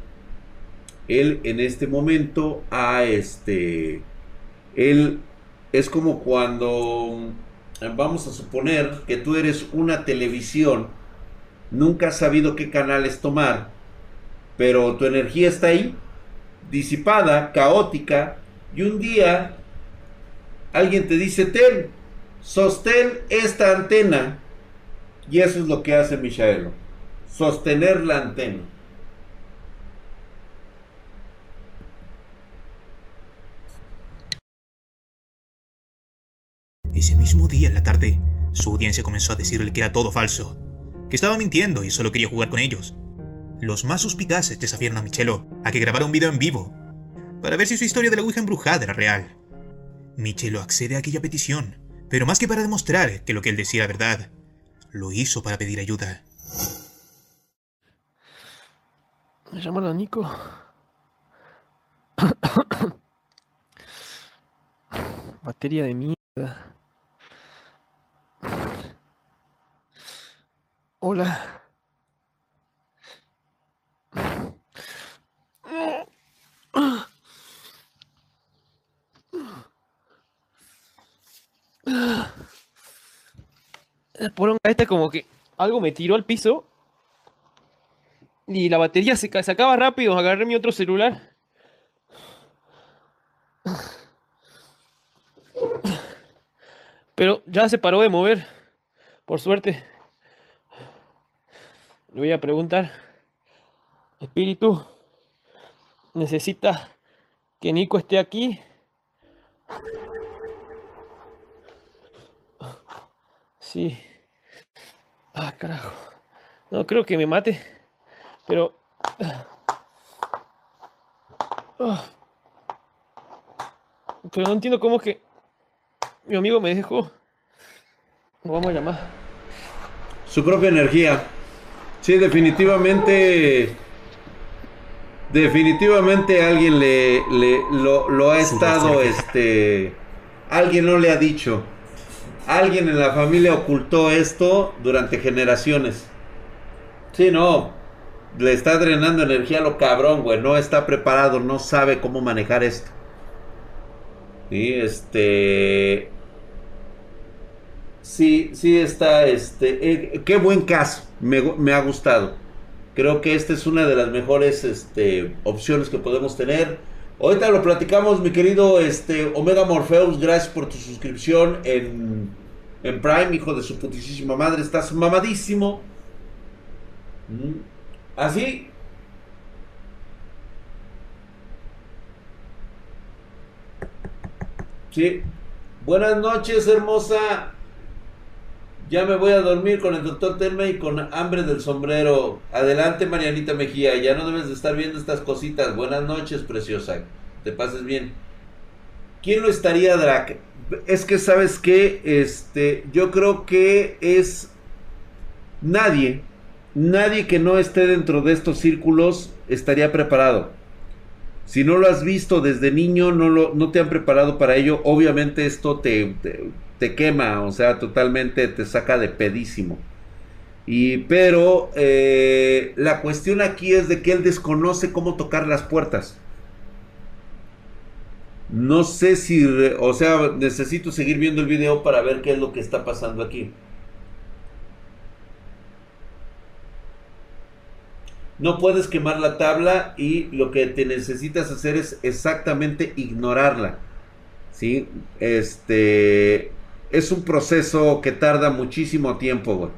[SPEAKER 1] Él en este momento a este él es como cuando vamos a suponer que tú eres una televisión, nunca has sabido qué canales tomar, pero tu energía está ahí, disipada, caótica, y un día alguien te dice, ten, sostén esta antena, y eso es lo que hace Michaelo sostener la antena.
[SPEAKER 5] Ese mismo día en la tarde, su audiencia comenzó a decirle que era todo falso, estaba mintiendo y solo quería jugar con ellos. Los más suspicaces desafiaron a Michelo a que grabara un video en vivo, para ver si su historia de la Ouija embrujada era real. Michelo accede a aquella petición, pero más que para demostrar que lo que él decía era verdad, lo hizo para pedir ayuda.
[SPEAKER 6] Me llaman a Nico. <coughs> Batería de mierda. Hola. El poronga este como que algo me tiró al piso y la batería se, se acaba rápido. Agarré mi otro celular. Pero ya se paró de mover. Por suerte. Le voy a preguntar. Espíritu. ¿Necesita que Nico esté aquí? Sí. Ah, carajo. No creo que me mate. Pero... pero no entiendo cómo que mi amigo me dejó. ¿Cómo vamos a llamar?
[SPEAKER 1] Su propia energía. Sí, definitivamente. Definitivamente alguien le, le lo, lo, ha estado, este. Alguien no le ha dicho. Alguien en la familia ocultó esto durante generaciones. Sí, no. le está drenando energía a lo cabrón, güey. No está preparado, no sabe cómo manejar esto. Y este. Sí, sí está, este. Eh, qué buen caso. Me, ha gustado. Creo que esta es una de las mejores este, opciones que podemos tener. Ahorita lo platicamos, mi querido este, Omega Morpheus. Gracias por tu suscripción en, en Prime, hijo de su putísima madre. Estás mamadísimo. Así. Sí. Buenas noches, hermosa. Ya me voy a dormir con el doctor Telma y con hambre del sombrero. Adelante, Marianita Mejía. Ya no debes de estar viendo estas cositas. Buenas noches, preciosa. Te pases bien. ¿Quién lo estaría, Drac? Es que, ¿sabes qué? Este, yo creo que es nadie nadie que no esté dentro de estos círculos estaría preparado. Si no lo has visto desde niño, no, lo, no te han preparado para ello, obviamente esto te, te, quema, o sea, totalmente te saca de pedísimo. Y, pero eh, la cuestión aquí es de que él desconoce cómo tocar las puertas. No sé si, o sea, necesito seguir viendo el video para ver qué es lo que está pasando aquí. No puedes quemar la tabla y lo que te necesitas hacer es exactamente ignorarla. ¿Sí? Este es un proceso que tarda muchísimo tiempo.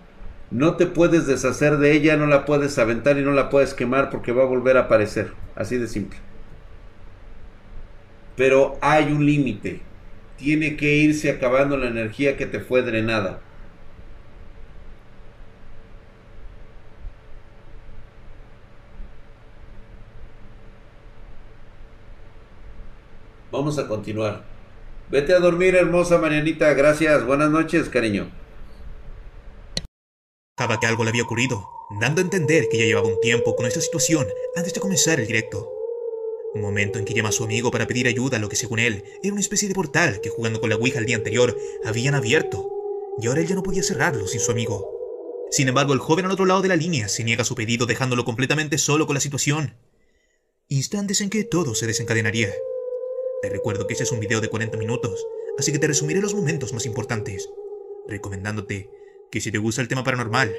[SPEAKER 1] No te puedes deshacer de ella, no la puedes aventar y no la puedes quemar porque va a volver a aparecer. Así de simple. Pero hay un límite. Tiene que irse acabando la energía que te fue drenada. Vamos a continuar. Vete a dormir, hermosa Marianita. Gracias. Buenas noches, cariño.
[SPEAKER 5] Pensaba que algo le había ocurrido, dando a entender que ya llevaba un tiempo con esta situación antes de comenzar el directo. Un momento en que llama a su amigo para pedir ayuda a lo que según él era una especie de portal que jugando con la Ouija el día anterior habían abierto, y ahora él ya no podía cerrarlo sin su amigo. Sin embargo, el joven al otro lado de la línea se niega a su pedido dejándolo completamente solo con la situación. Instantes en que todo se desencadenaría. Recuerdo que ese es un video de 40 minutos, así que te resumiré los momentos más importantes, recomendándote que si te gusta el tema paranormal,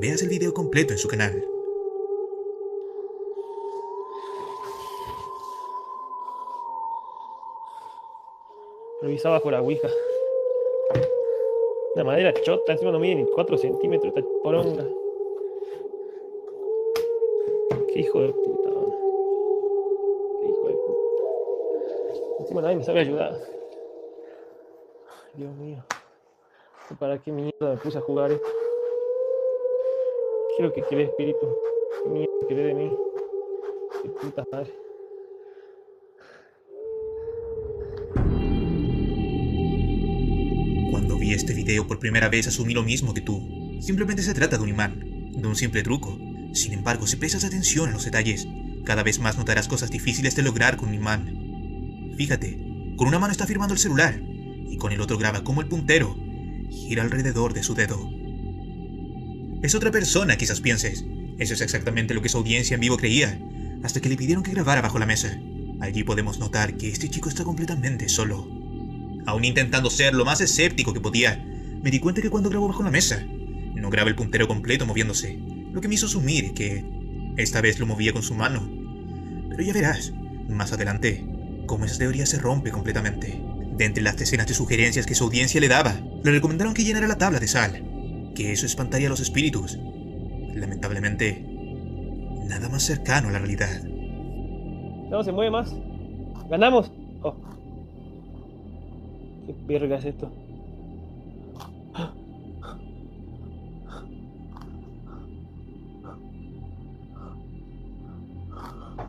[SPEAKER 5] veas el video completo en su canal.
[SPEAKER 6] Revisa bajo la ouija. La madera chota, encima no mide ni 4 centímetros esta poronga. Qué hijo de Encima nadie me sabe ayudar. Dios mío. ¿Para qué mierda me puse a jugar esto? Quiero que quede espíritu. ¿Qué mierda quede de mí? Qué puta madre.
[SPEAKER 5] Cuando vi este video por primera vez asumí lo mismo que tú. Simplemente se trata de un imán, de un simple truco. Sin embargo, si prestas atención a los detalles, cada vez más notarás cosas difíciles de lograr con un imán. Fíjate, con una mano está firmando el celular y con el otro graba como el puntero gira alrededor de su dedo. Es otra persona, quizás pienses. Eso es exactamente lo que su audiencia en vivo creía, hasta que le pidieron que grabara bajo la mesa. Allí podemos notar que este chico está completamente solo. Aún intentando ser lo más escéptico que podía, me di cuenta que cuando grabó bajo la mesa, no graba el puntero completo moviéndose, lo que me hizo asumir que esta vez lo movía con su mano. Pero ya verás, más adelante, cómo esa teoría se rompe completamente. De entre las decenas de sugerencias que su audiencia le daba, le recomendaron que llenara la tabla de sal, que eso espantaría a los espíritus. Lamentablemente, nada más cercano a la realidad.
[SPEAKER 6] No se mueve más. ¡Ganamos! Oh. ¿Qué verga es esto?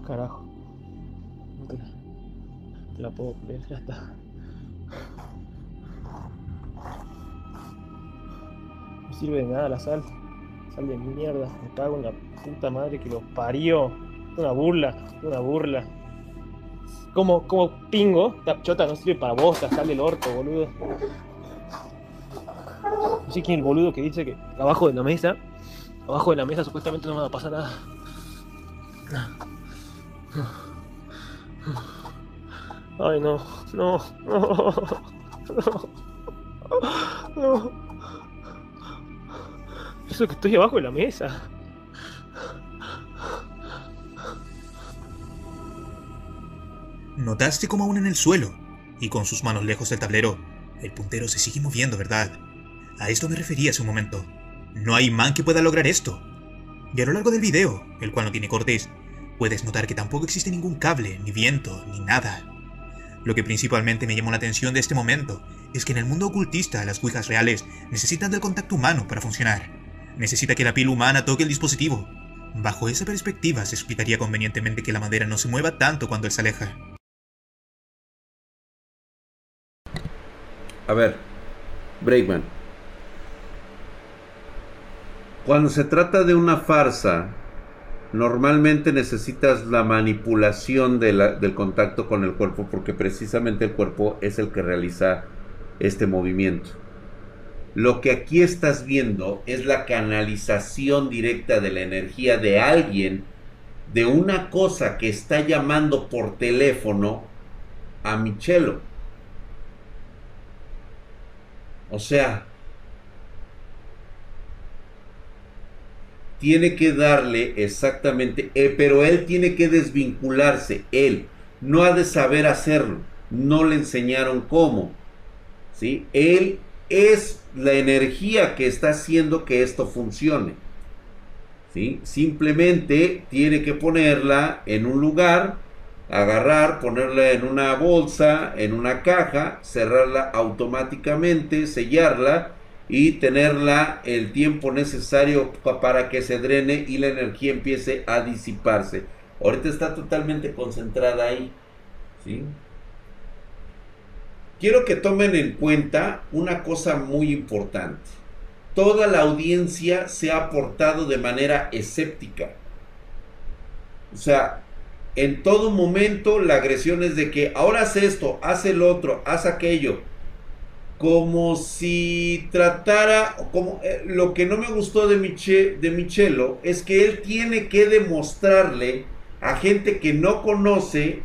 [SPEAKER 6] Carajo la puedo creer, ya está. No sirve de nada la sal. Sal de mierda. Me cago en la puta madre que lo parió. Una burla, una burla. Como, como pingo, la chota no sirve para vos, sal del orto, boludo. No sé quién el boludo que dice que abajo de la mesa, abajo de la mesa supuestamente no me va a pasar nada. Ay, no, no, no, no, no. Eso que estoy abajo de la mesa.
[SPEAKER 5] Notaste como aún en el suelo, y con sus manos lejos del tablero, el puntero se sigue moviendo, ¿verdad? A esto me refería hace un momento. No hay man que pueda lograr esto. Y a lo largo del video, el cual no tiene cortes, puedes notar que tampoco existe ningún cable, ni viento, ni nada. Lo que principalmente me llamó la atención de este momento es que en el mundo ocultista las ouijas reales necesitan del contacto humano para funcionar. Necesita que la piel humana toque el dispositivo. Bajo esa perspectiva se explicaría convenientemente que la madera no se mueva tanto cuando él se aleja.
[SPEAKER 1] A ver, Breakman. Cuando se trata de una farsa, normalmente necesitas la manipulación del contacto con el cuerpo porque precisamente el cuerpo es el que realiza este movimiento. Lo que aquí estás viendo es la canalización directa de la energía de alguien, de una cosa que está llamando por teléfono a Michelo. O sea, tiene que darle exactamente, eh, pero él tiene que desvincularse, él no ha de saber hacerlo, no le enseñaron cómo, ¿sí? Él es la energía que está haciendo que esto funcione, ¿sí? Simplemente tiene que ponerla en un lugar agarrar, ponerla en una bolsa, en una caja, cerrarla automáticamente, sellarla y tenerla el tiempo necesario para que se drene y la energía empiece a disiparse. Ahorita está totalmente concentrada ahí. ¿sí? Quiero que tomen en cuenta una cosa muy importante. Toda la audiencia se ha portado de manera escéptica. O sea, en todo momento la agresión es de que ahora hace esto, hace el otro, hace aquello. Como si tratara, como eh, lo que no me gustó de, de Michelo es que él tiene que demostrarle a gente que no conoce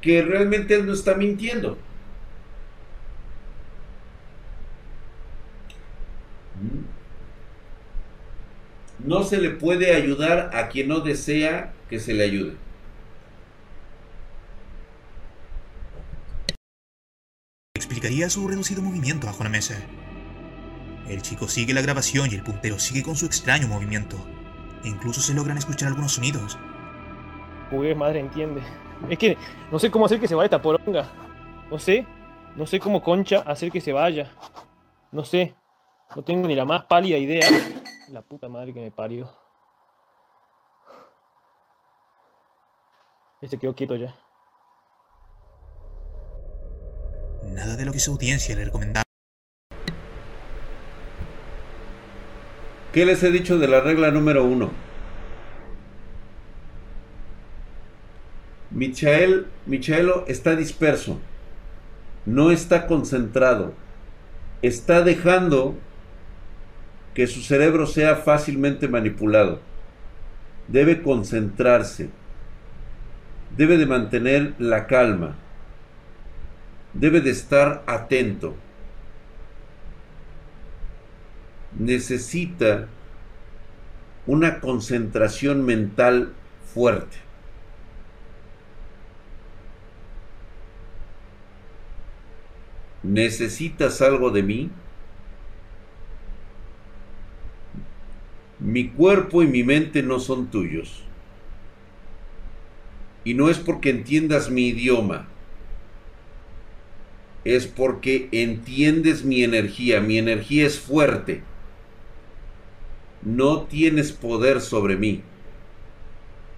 [SPEAKER 1] que realmente él no está mintiendo. Mm. No se le puede ayudar a quien no desea que se le ayude.
[SPEAKER 5] Explicaría su reducido movimiento bajo la mesa. El chico sigue la grabación y el puntero sigue con su extraño movimiento. Incluso se logran escuchar algunos sonidos.
[SPEAKER 6] Uy, madre, entiende. Es que no sé cómo hacer que se vaya esta poronga. No sé. No sé cómo concha hacer que se vaya. No sé. No tengo ni la más pálida idea. La puta madre que me parió. Este quedó quieto ya.
[SPEAKER 5] Nada de lo que su audiencia le recomendaba.
[SPEAKER 1] ¿Qué les he dicho de la regla número uno? Michael, Michaelo está disperso, no está concentrado, está dejando que su cerebro sea fácilmente manipulado. Debe concentrarse. Debe de mantener la calma. Debe de estar atento. Necesita una concentración mental fuerte. ¿Necesitas algo de mí? mi cuerpo y mi mente no son tuyos. Y no es porque entiendas mi idioma, es porque entiendes mi energía, mi energía es fuerte. No tienes poder sobre mí.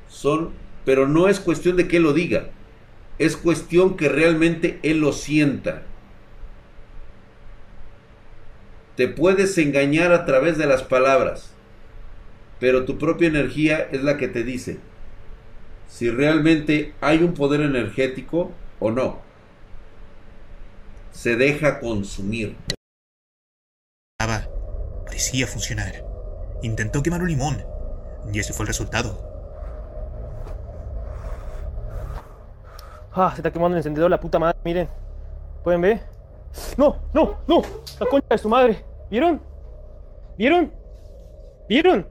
[SPEAKER 1] Son, pero no es cuestión de que él lo diga, es cuestión que realmente él lo sienta. Te puedes engañar a través de las palabras pero tu propia energía es la que te dice si realmente hay un poder energético o no. Se deja consumir.
[SPEAKER 5] Parecía funcionar. Intentó quemar un limón, Y ese fue el resultado.
[SPEAKER 6] Ah, se está quemando el encendedor la puta madre, miren. ¿Pueden ver? ¡No! ¡No! ¡No! ¡La concha de su madre! ¿Vieron? ¿Vieron? ¿Vieron?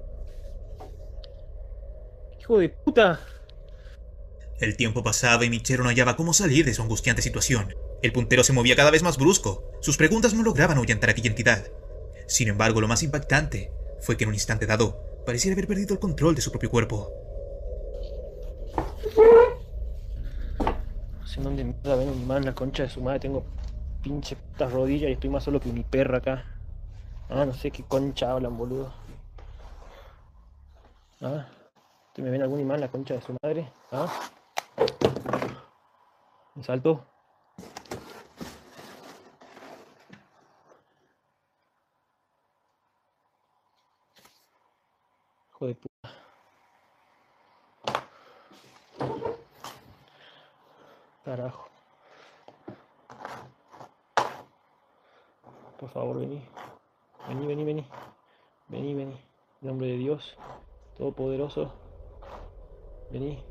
[SPEAKER 6] ¡Hijo de puta!
[SPEAKER 5] El tiempo pasaba y Michero no hallaba cómo salir de su angustiante situación. El puntero se movía cada vez más brusco. Sus preguntas no lograban ahuyentar aquella entidad. Sin embargo, lo más impactante fue que en un instante dado pareciera haber perdido el control de su propio cuerpo.
[SPEAKER 6] No sé dónde mierda ven mi man, la concha de su madre. Tengo pinche putas rodillas y estoy más solo que mi perra acá. Ah, no sé qué concha hablan, boludo. Ah, ¿me ven algún imán la concha de su madre? Ah. Me salto. Hijo de puta. Carajo. Por favor, vení. Vení, vení, vení. Vení, vení. En nombre de Dios, Todopoderoso. Vení.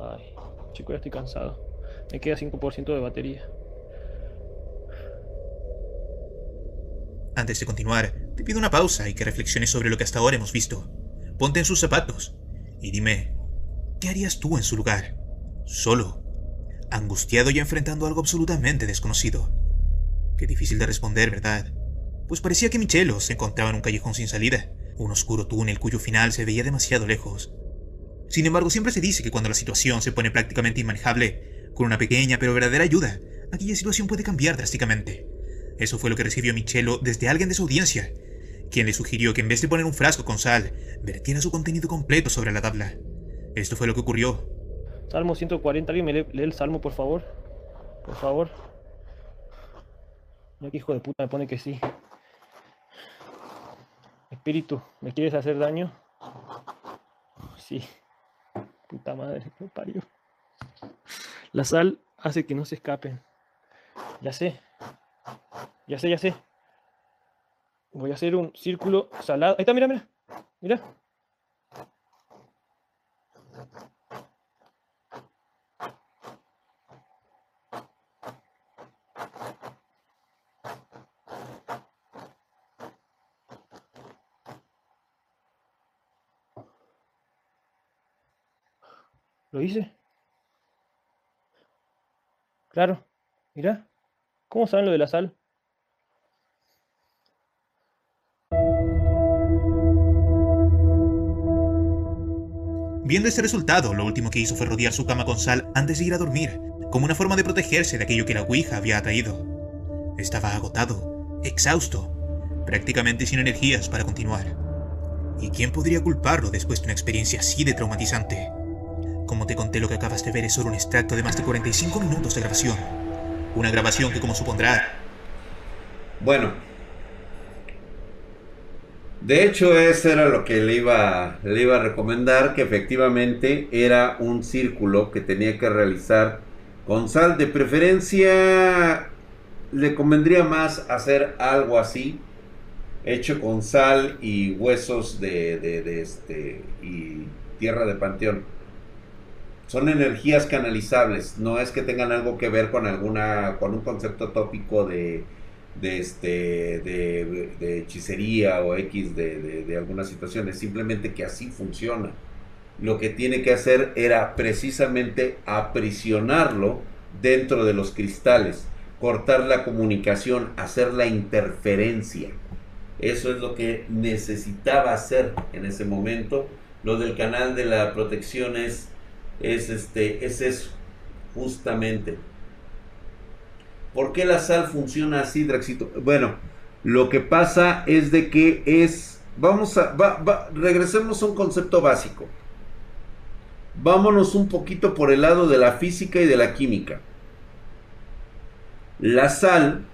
[SPEAKER 6] Ay, chico, ya estoy cansado. Me queda 5% de batería.
[SPEAKER 5] Antes de continuar, te pido una pausa y que reflexiones sobre lo que hasta ahora hemos visto. Ponte en sus zapatos y dime, ¿qué harías tú en su lugar? Solo, angustiado y enfrentando algo absolutamente desconocido. Qué difícil de responder, ¿verdad? Pues parecía que Michelo se encontraba en un callejón sin salida, un oscuro túnel cuyo final se veía demasiado lejos. Sin embargo, siempre se dice que cuando la situación se pone prácticamente inmanejable, con una pequeña pero verdadera ayuda, aquella situación puede cambiar drásticamente. Eso fue lo que recibió Michelo desde alguien de su audiencia, quien le sugirió que en vez de poner un frasco con sal, vertiera su contenido completo sobre la tabla. Esto fue lo que ocurrió.
[SPEAKER 6] Salmo 140, ¿alguien me lee, el salmo, por favor? Por favor. Mira que hijo de puta me pone que sí. Espíritu, ¿me quieres hacer daño? Sí. Puta madre, me parió. La sal hace que no se escapen. Ya sé. Ya sé, ya sé. Voy a hacer un círculo salado. Ahí está, mira, mira. Mira. ¿Lo hice? Claro. Mira. ¿Cómo saben lo de la sal?
[SPEAKER 5] Viendo este resultado, lo último que hizo fue rodear su cama con sal antes de ir a dormir, como una forma de protegerse de aquello que la Ouija había atraído. Estaba agotado, exhausto, prácticamente sin energías para continuar. ¿Y quién podría culparlo después de una experiencia así de traumatizante? Como te conté, lo que acabas de ver es solo un extracto de más de 45 minutos de grabación. Una grabación que, como supondrá...
[SPEAKER 1] Bueno, de hecho, eso era lo que le iba, le iba a recomendar, que efectivamente era un círculo que tenía que realizar con sal. De preferencia, le convendría más hacer algo así, hecho con sal y huesos de, de este y tierra de panteón. Son energías canalizables, no es que tengan algo que ver con alguna, con un concepto tópico de de, este, de, hechicería o X de, de, algunas situaciones, simplemente que así funciona. Lo que tiene que hacer era precisamente aprisionarlo dentro de los cristales, cortar la comunicación, hacer la interferencia. Eso es lo que necesitaba hacer en ese momento. Lo del canal de la protección es, es, este, es eso, justamente. ¿Por qué la sal funciona así, Draxito? Bueno, lo que pasa es de que es... Vamos a... regresemos a un concepto básico. Vámonos un poquito por el lado de la física y de la química. La sal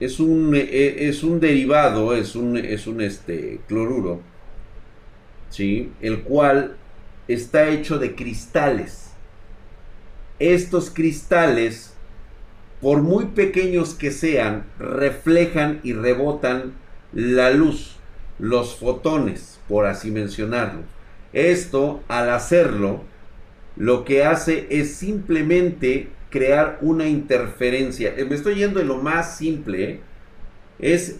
[SPEAKER 1] es un, e, es un derivado, es un, es un este, cloruro, ¿sí? el cual está hecho de cristales. Estos cristales por muy pequeños que sean, reflejan y rebotan la luz. los fotones, por así mencionarlo. Esto, al hacerlo, lo que hace es simplemente crear una interferencia. Eh, me estoy yendo de lo más simple. ¿eh? Es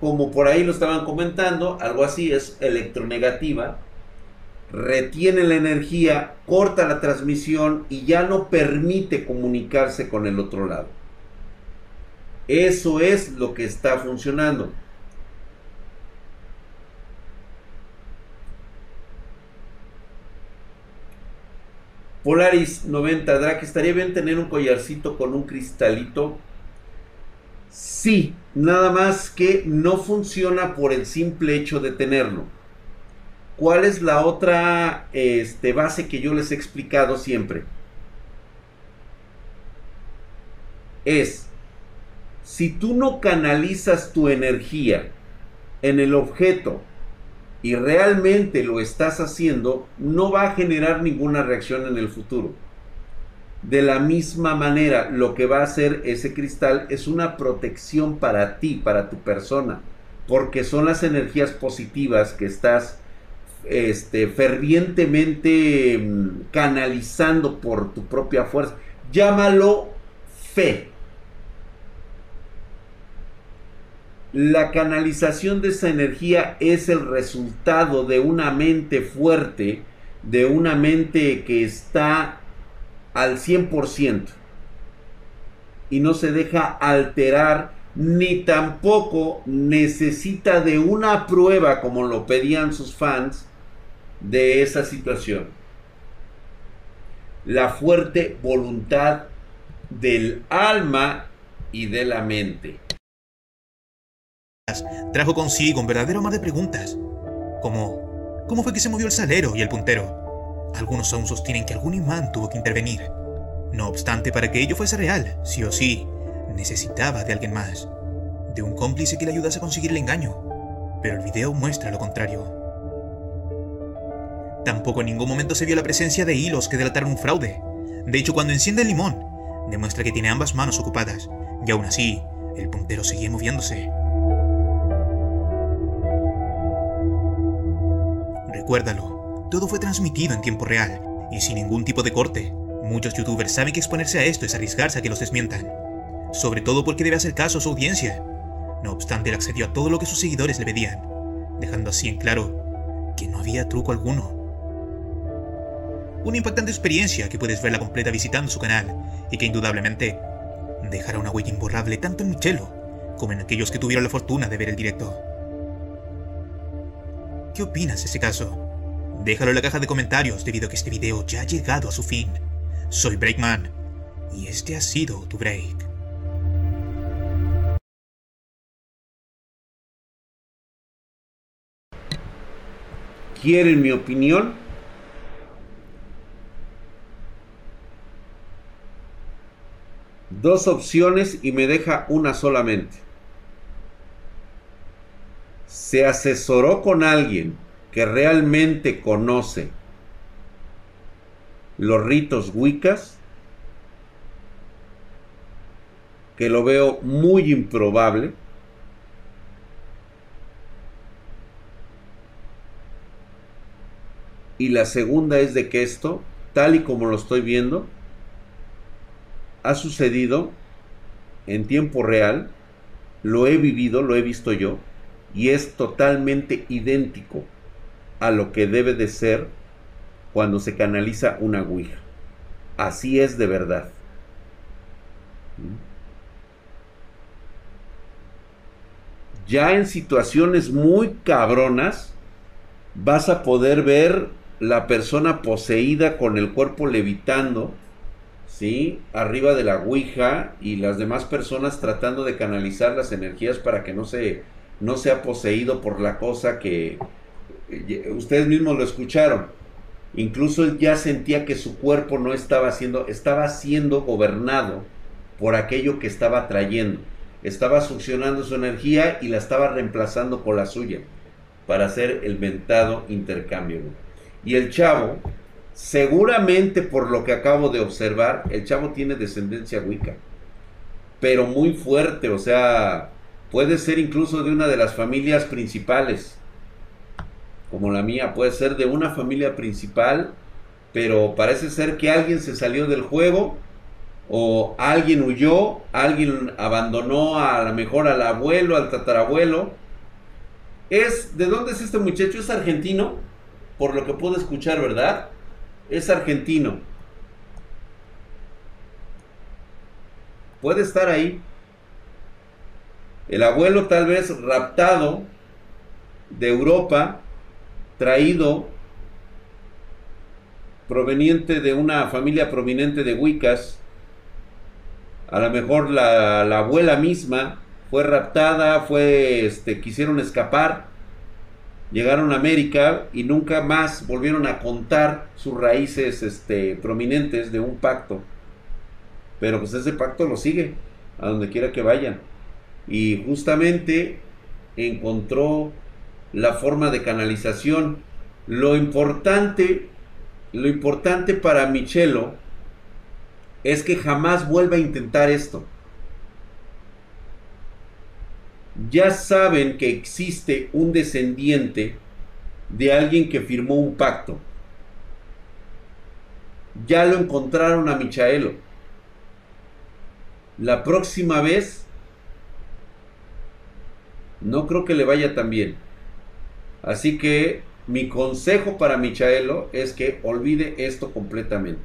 [SPEAKER 1] como por ahí lo estaban comentando, algo así es electronegativa. Retiene la energía, corta la transmisión y ya no permite comunicarse con el otro lado. Eso es lo que está funcionando. Polaris 90 Drake, ¿estaría bien tener un collarcito con un cristalito? Sí, nada más que no funciona por el simple hecho de tenerlo. ¿Cuál es la otra este, base que yo les he explicado siempre? Es, si tú no canalizas tu energía en el objeto y realmente lo estás haciendo, no va a generar ninguna reacción en el futuro. De la misma manera, lo que va a hacer ese cristal es una protección para ti, para tu persona, porque son las energías positivas que estás este, fervientemente mm, canalizando por tu propia fuerza. Llámalo fe. La canalización de esa energía es el resultado de una mente fuerte, de una mente que está al 100% y no se deja alterar ni tampoco necesita de una prueba como lo pedían sus fans de esa situación. La fuerte voluntad del alma y de la mente
[SPEAKER 5] trajo consigo un verdadero mar de preguntas, como ¿cómo fue que se movió el salero y el puntero? Algunos aún sostienen que algún imán tuvo que intervenir. No obstante, para que ello fuese real, sí o sí, necesitaba de alguien más, de un cómplice que le ayudase a conseguir el engaño. Pero el video muestra lo contrario. Tampoco en ningún momento se vio la presencia de hilos que delataron un fraude. De hecho, cuando enciende el limón, demuestra que tiene ambas manos ocupadas, y aún así, el puntero seguía moviéndose. Recuérdalo, todo fue transmitido en tiempo real y sin ningún tipo de corte. Muchos youtubers saben que exponerse a esto es arriesgarse a que los desmientan, sobre todo porque debe hacer caso a su audiencia. No obstante, él accedió a todo lo que sus seguidores le pedían, dejando así en claro que no había truco alguno. Una impactante experiencia que puedes verla completa visitando su canal y que indudablemente dejará una huella imborrable tanto en Michelo como en aquellos que tuvieron la fortuna de ver el directo. ¿Qué opinas de ese caso? Déjalo en la caja de comentarios debido a que este video ya ha llegado a su fin. Soy Breakman y este ha sido tu break.
[SPEAKER 1] ¿Quieren mi opinión? Dos opciones y me deja una solamente. Se asesoró con alguien que realmente conoce los ritos wiccas, que lo veo muy improbable, y la segunda es de que esto, tal y como lo estoy viendo, ha sucedido en tiempo real, lo he vivido, lo he visto yo, y es totalmente idéntico a lo que debe de ser cuando se canaliza una Ouija. Así es de verdad. Ya en situaciones muy cabronas vas a poder ver la persona poseída con el cuerpo levitando, Arriba de la Ouija y las demás personas tratando de canalizar las energías para que no se no sea poseído por la cosa que eh, ustedes mismos lo escucharon. Incluso él ya sentía que su cuerpo no estaba siendo, estaba siendo gobernado por aquello que estaba trayendo. Estaba succionando su energía y la estaba reemplazando con la suya para hacer el mentado intercambio. Y el chavo, seguramente por lo que acabo de observar, el chavo tiene descendencia wicca, pero muy fuerte, o sea, Puede ser incluso de una de las familias principales, como la mía, puede ser de una familia principal, pero parece ser que alguien se salió del juego o alguien huyó, alguien abandonó a lo mejor al abuelo, al tatarabuelo. Es, ¿de dónde es este muchacho? Es argentino, por lo que puedo escuchar, ¿verdad? Es argentino. Puede estar ahí. El abuelo tal vez raptado de Europa, traído proveniente de una familia prominente de Wiccas, a lo mejor la, abuela misma fue raptada, fue, este, quisieron escapar, llegaron a América y nunca más volvieron a contar sus raíces este, prominentes de un pacto. Pero pues ese pacto lo sigue, a donde quiera que vayan. Y justamente encontró la forma de canalización. Lo importante, lo importante para Michelo es que jamás vuelva a intentar esto. Ya saben que existe un descendiente de alguien que firmó un pacto. Ya lo encontraron a Michaelo. La próxima vez no creo que le vaya tan bien. Así que mi consejo para Michaelo es que olvide esto completamente.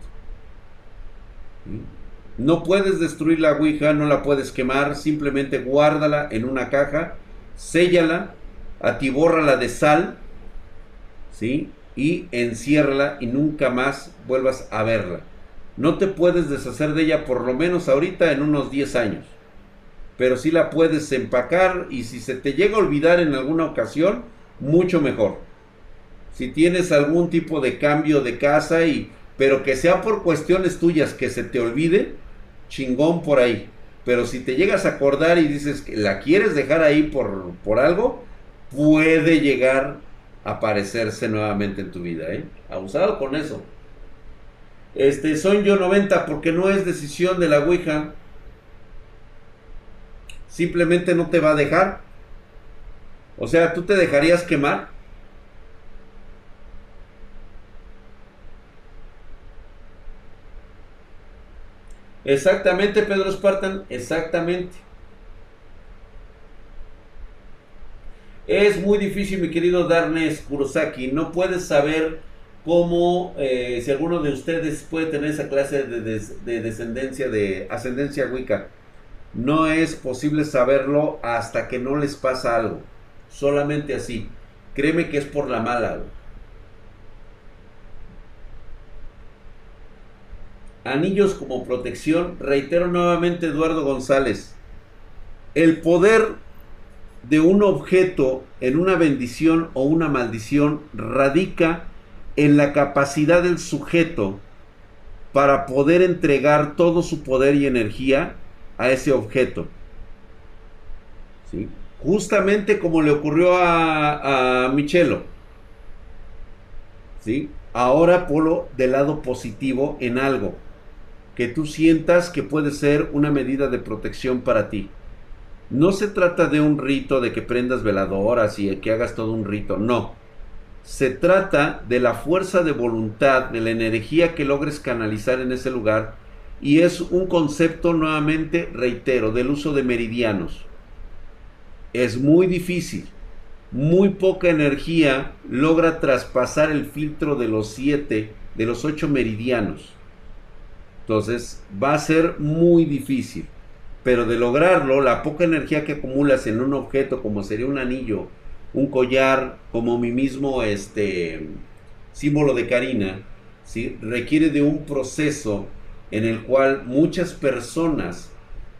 [SPEAKER 1] No puedes destruir la Ouija, no la puedes quemar, simplemente guárdala en una caja, séllala, atibórrala de sal, ¿sí? Y enciérrala y nunca más vuelvas a verla. No te puedes deshacer de ella por lo menos ahorita en unos 10 años. Pero sí la puedes empacar y si se te llega a olvidar en alguna ocasión, mucho mejor. Si tienes algún tipo de cambio de casa y pero que sea por cuestiones tuyas que se te olvide, chingón por ahí. Pero si te llegas a acordar y dices que la quieres dejar ahí por, por algo, puede llegar a aparecerse nuevamente en tu vida, ¿eh? Abusado con eso. Este, soy yo 90 porque no es decisión de la Ouija. Simplemente no te va a dejar. O sea, ¿tú te dejarías quemar? Exactamente, Pedro Spartan, exactamente. Es muy difícil, mi querido Darnes Kurosaki. No puedes saber cómo, eh, si alguno de ustedes puede tener esa clase de, de, descendencia, de ascendencia Wicca. No es posible saberlo hasta que no les pasa algo. Solamente así. Créeme que es por la mala. Anillos como protección, reitero nuevamente Eduardo González, el poder de un objeto en una bendición o una maldición radica en la capacidad del sujeto para poder entregar todo su poder y energía a ese objeto. ¿Sí? Justamente como le ocurrió a, a Michelo. ¿Sí? Ahora polo del lado positivo en algo que tú sientas que puede ser una medida de protección para ti. No se trata de un rito de que prendas veladoras y que hagas todo un rito, no. Se trata de la fuerza de voluntad, de la energía que logres canalizar en ese lugar y es un concepto nuevamente, reitero, del uso de meridianos. Es muy difícil, muy poca energía logra traspasar el filtro de los siete, de los ocho meridianos. Entonces va a ser muy difícil. Pero de lograrlo, la poca energía que acumulas en un objeto como sería un anillo, un collar, como mi mismo este, símbolo de Karina, requiere de un proceso en el cual muchas personas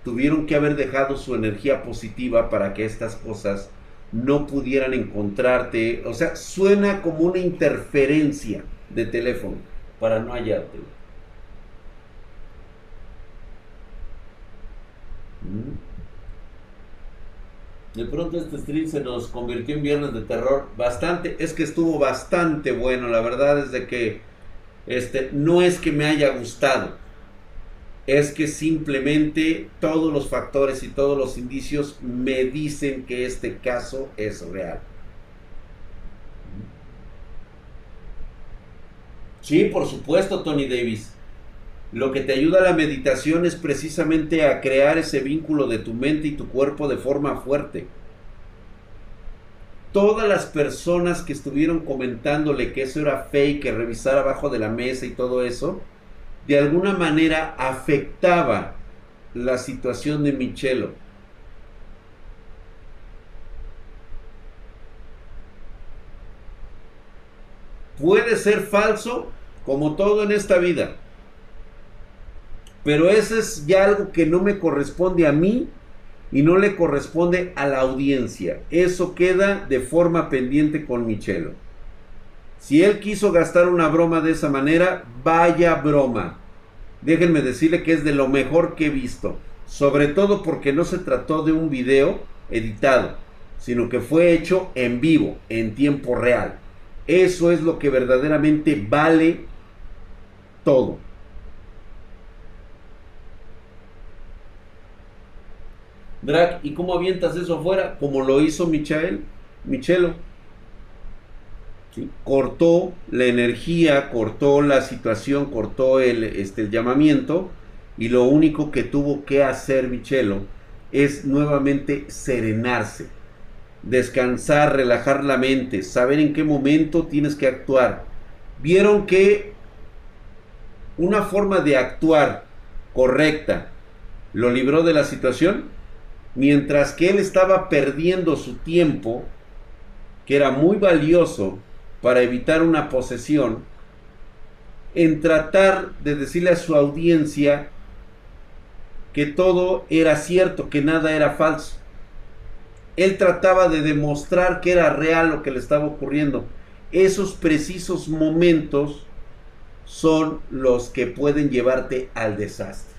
[SPEAKER 1] tuvieron que haber dejado su energía positiva para que estas cosas no pudieran encontrarte. O sea, suena como una interferencia de teléfono para no hallarte. De pronto este stream se nos convirtió en viernes de terror. Bastante, es que estuvo bastante bueno. La verdad es que este, no es que me haya gustado. es que simplemente todos los factores y todos los indicios me dicen que este caso es real. Sí, por supuesto, Tony Davis. Lo que te ayuda a la meditación es precisamente a crear ese vínculo de tu mente y tu cuerpo de forma fuerte. Todas las personas que estuvieron comentándole que eso era fake, que revisara abajo de la mesa y todo eso, de alguna manera afectaba la situación de Michelo. Puede ser falso, como todo en esta vida. Pero eso es ya algo que no me corresponde a mí y no le corresponde a la audiencia. Eso queda de forma pendiente con Michelo. Si él quiso gastar una broma de esa manera, vaya broma. Déjenme decirle que es de lo mejor que he visto. Sobre todo porque no se trató de un video editado, sino que fue hecho en vivo, en tiempo real. Eso es lo que verdaderamente vale todo. Drag, ¿y cómo avientas eso afuera? Como lo hizo Michael, Michelo cortó la energía, cortó la situación, cortó el, este, el llamamiento y lo único que tuvo que hacer Michelo es nuevamente serenarse, descansar, relajar la mente, saber en qué momento tienes que actuar. Vieron que una forma de actuar correcta lo libró de la situación, mientras que él estaba perdiendo su tiempo, que era muy valioso, para evitar una posesión, en tratar de decirle a su audiencia que todo era cierto, que nada era falso. Él trataba de demostrar que era real lo que le estaba ocurriendo. Esos precisos momentos son los que pueden llevarte al desastre.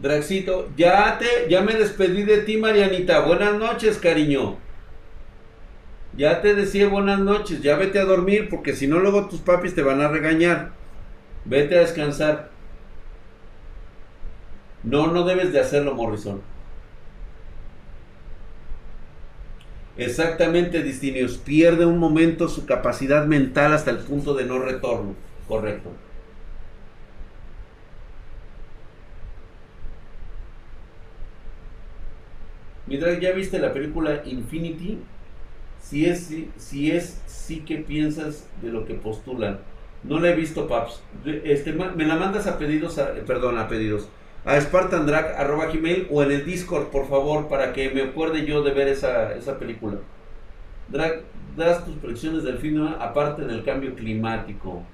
[SPEAKER 1] Draxito, ya te, ya me despedí de ti, Marianita. Buenas noches, cariño. Ya te decía buenas noches, ya vete a dormir, porque si no, luego tus papis te van a regañar. Vete a descansar. No, no debes de hacerlo, Morrison. Exactamente, Distinius. Pierde un momento su capacidad mental hasta el punto de no retorno. Correcto. Mira, ¿ya viste la película Infinity? Si es, si, es sí que piensas de lo que postulan. No la he visto, Paps. Este, me la mandas a pedidos, perdón, a pedidos. A Gmail o en el Discord, por favor, para que me acuerde yo de ver esa, esa película. Drag, das tus predicciones del fin, aparte del cambio climático.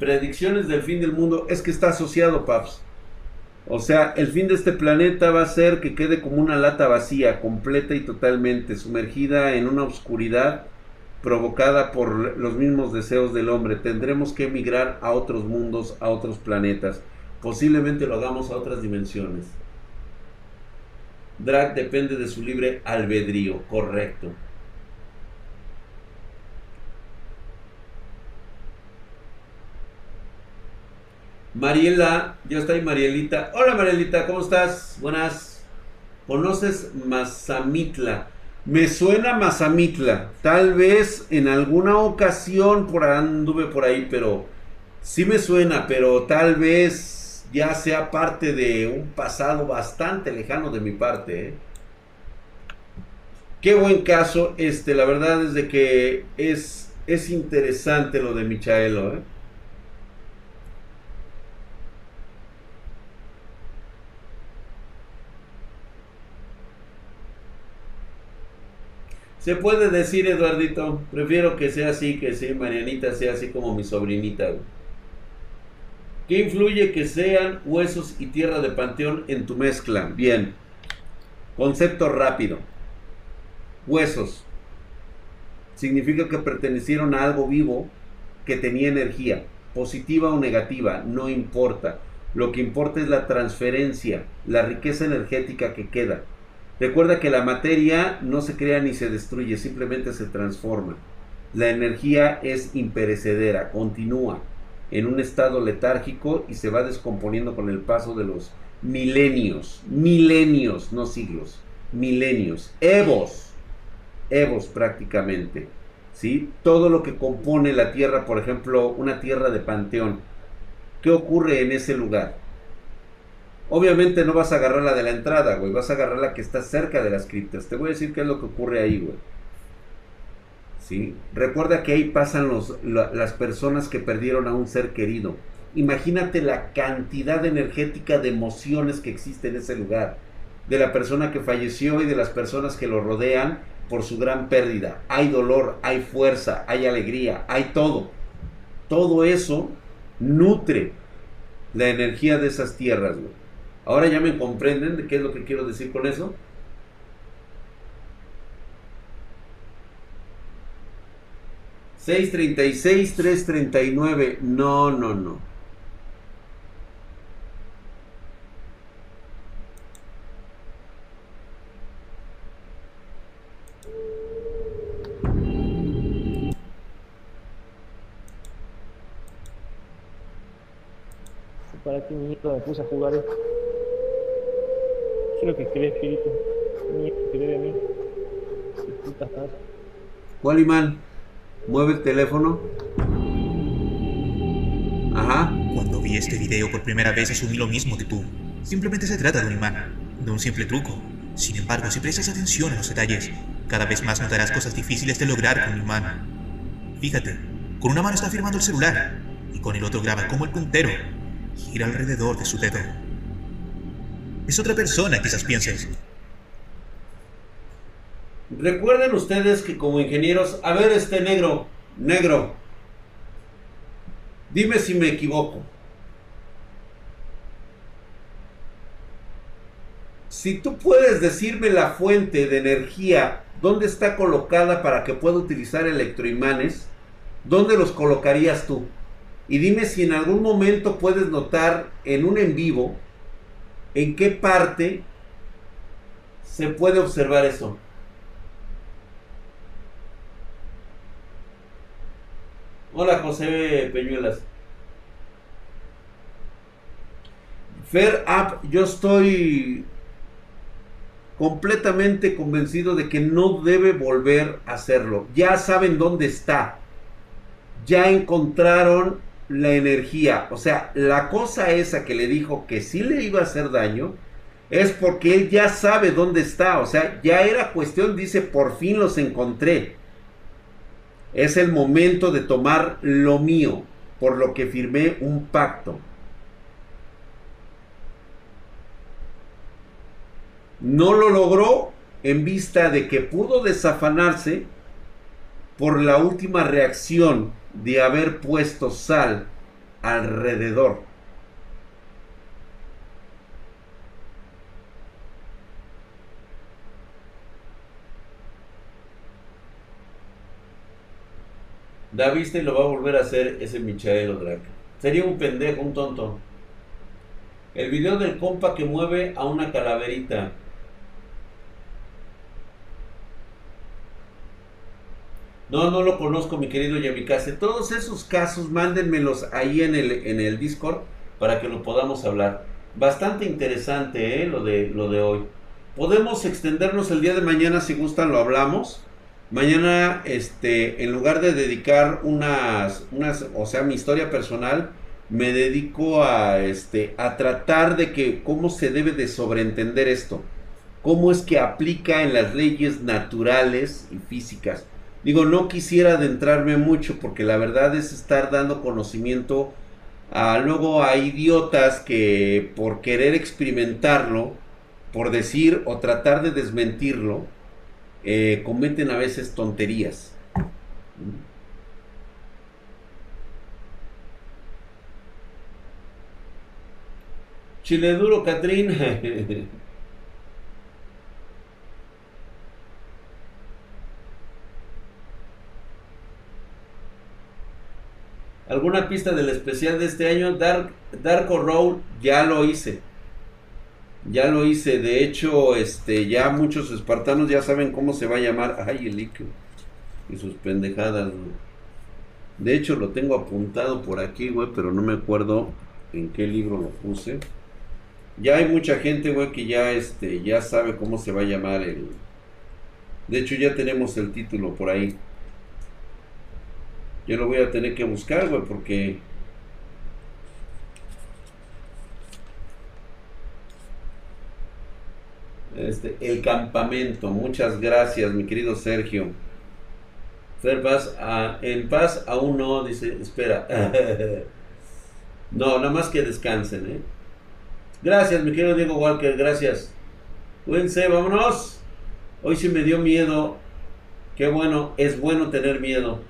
[SPEAKER 1] Predicciones del fin del mundo. Es que está asociado, Paps. O sea, el fin de este planeta va a ser que quede como una lata vacía, completa y totalmente, sumergida en una oscuridad provocada por los mismos deseos del hombre. Tendremos que emigrar a otros mundos, a otros planetas. Posiblemente lo hagamos a otras dimensiones. Drag depende de su libre albedrío, correcto. Mariela, ya está ahí Marielita. Hola Marielita, ¿cómo estás? Buenas. ¿Conoces Mazamitla? Me suena Mazamitla. Tal vez en alguna ocasión por anduve por ahí, pero sí me suena, pero tal vez ya sea parte de un pasado bastante lejano de mi parte. ¿eh? Qué buen caso, este, la verdad es de que es, es interesante lo de Michaelo, ¿eh? Se puede decir, Eduardito, prefiero que sea así, que sea Marianita sea así como mi sobrinita. ¿Qué influye que sean huesos y tierra de panteón en tu mezcla? Bien. Concepto rápido. Huesos. Significa que pertenecieron a algo vivo que tenía energía, positiva o negativa, no importa. Lo que importa es la transferencia, la riqueza energética que queda Recuerda que la materia no se crea ni se destruye, simplemente se transforma. La energía es imperecedera, continúa en un estado letárgico y se va descomponiendo con el paso de los milenios, milenios, no siglos, milenios, evos, evos prácticamente. ¿sí? Todo lo que compone la tierra, por ejemplo, una tierra de panteón, ¿qué ocurre en ese lugar? Obviamente no vas a agarrar la de la entrada, güey, vas a agarrar la que está cerca de las criptas. Te voy a decir qué es lo que ocurre ahí, güey. ¿Sí? Recuerda que ahí pasan los, las personas que perdieron a un ser querido. Imagínate la cantidad energética de emociones que existe en ese lugar. De la persona que falleció y de las personas que lo rodean por su gran pérdida. Hay dolor, hay fuerza, hay alegría, hay todo. Todo eso nutre la energía de esas tierras. Ahora ya me comprenden de qué es lo que quiero decir con eso. 636, 339. No, no, no.
[SPEAKER 6] ¿Para qué mierda me puse a jugar esto? Quiero que cree espíritu. Mierda, que de mí.
[SPEAKER 1] ¿Cuál imán? Mueve el teléfono. Ajá.
[SPEAKER 5] Cuando vi este video por primera vez asumí lo mismo que tú. Simplemente se trata de un imán, de un simple truco. Sin embargo, si prestas atención a los detalles, cada vez más notarás cosas difíciles de lograr con un imán. Fíjate, con una mano está firmando el celular y con el otro graba como el puntero gira alrededor de su dedo. Es otra persona, quizás pienses.
[SPEAKER 1] Recuerden ustedes que como ingenieros, a ver este negro, negro, dime si me equivoco. Si tú puedes decirme la fuente de energía, dónde está colocada para que pueda utilizar electroimanes, ¿dónde los colocarías tú? Y dime si en algún momento puedes notar en un en vivo en qué parte se puede observar eso. Hola José Peñuelas. Fair Up, yo estoy completamente convencido de que no debe volver a hacerlo. Ya saben dónde está. Ya encontraron la energía. O sea, la cosa esa que le dijo que sí le iba a hacer daño es porque él ya sabe dónde está. O sea, ya era cuestión, dice, por fin los encontré. Es el momento de tomar lo mío, por lo que firmé un pacto. No lo logró en vista de que pudo desafanarse por la última reacción de haber puesto sal alrededor. Da vista y lo va a volver a hacer ese Michael Drake. Sería un pendejo, un tonto. El video del compa que mueve a una calaverita. No, no lo conozco, mi querido Yamikaze. Todos esos casos, mándenmelos ahí en el, en el Discord para que lo podamos hablar. Bastante interesante, ¿eh? Lo de, lo de hoy. Podemos extendernos el día de mañana, si gustan, lo hablamos. Mañana, este, en lugar de dedicar unas, unas, o sea, mi historia personal, me dedico a, este, a tratar de que cómo se debe de sobreentender esto, cómo es que aplica en las leyes naturales y físicas. Digo, no quisiera adentrarme mucho porque la verdad es estar dando conocimiento a luego a idiotas que por querer experimentarlo, por decir o tratar de desmentirlo, eh, cometen a veces tonterías. Chile duro, Catrín. <laughs> ¿Alguna pista del especial de este año? Dark, Darko Road ya lo hice. Ya lo hice, de hecho, este, ya muchos espartanos ya saben cómo se va a llamar. Ay, el líquido. Y sus pendejadas, De hecho, lo tengo apuntado por aquí, güey, pero no me acuerdo en qué libro lo puse. Ya hay mucha gente, güey, que ya, este, ya sabe cómo se va a llamar el... De hecho, ya tenemos el título por ahí. Yo lo voy a tener que buscar, güey, porque Este, el campamento. Muchas gracias, mi querido Sergio. Fer Paz, en paz aún no, dice, espera. <laughs> no, nada más que descansen, ¿eh? Gracias, mi querido Diego Walker, gracias. Cuídense, vámonos. Hoy sí me dio miedo. Qué bueno, es bueno tener miedo.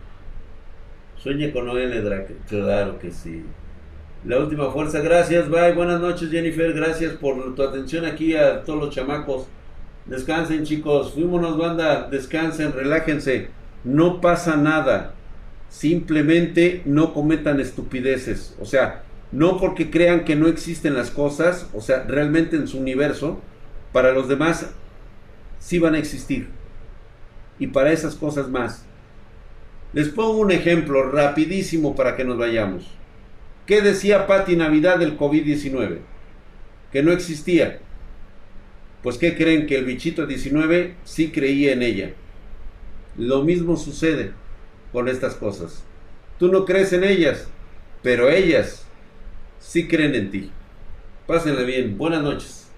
[SPEAKER 1] Sueñe con Noel Drake, claro que sí. La última fuerza, gracias, bye, buenas noches Jennifer, gracias por tu atención aquí a todos los chamacos. Descansen chicos, fuímonos banda, descansen, relájense, no pasa nada. Simplemente no cometan estupideces. O sea, no porque crean que no existen las cosas, o sea, realmente en su universo, para los demás sí van a existir. Y para esas cosas más. Les pongo un ejemplo rapidísimo para que nos vayamos. ¿Qué decía Patti Navidad del COVID-19? Que no existía. Pues ¿qué creen? Que el bichito 19 sí creía en ella. Lo mismo sucede con estas cosas. Tú no crees en ellas, pero ellas sí creen en ti. Pásenle bien. Buenas noches.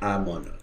[SPEAKER 1] Vámonos.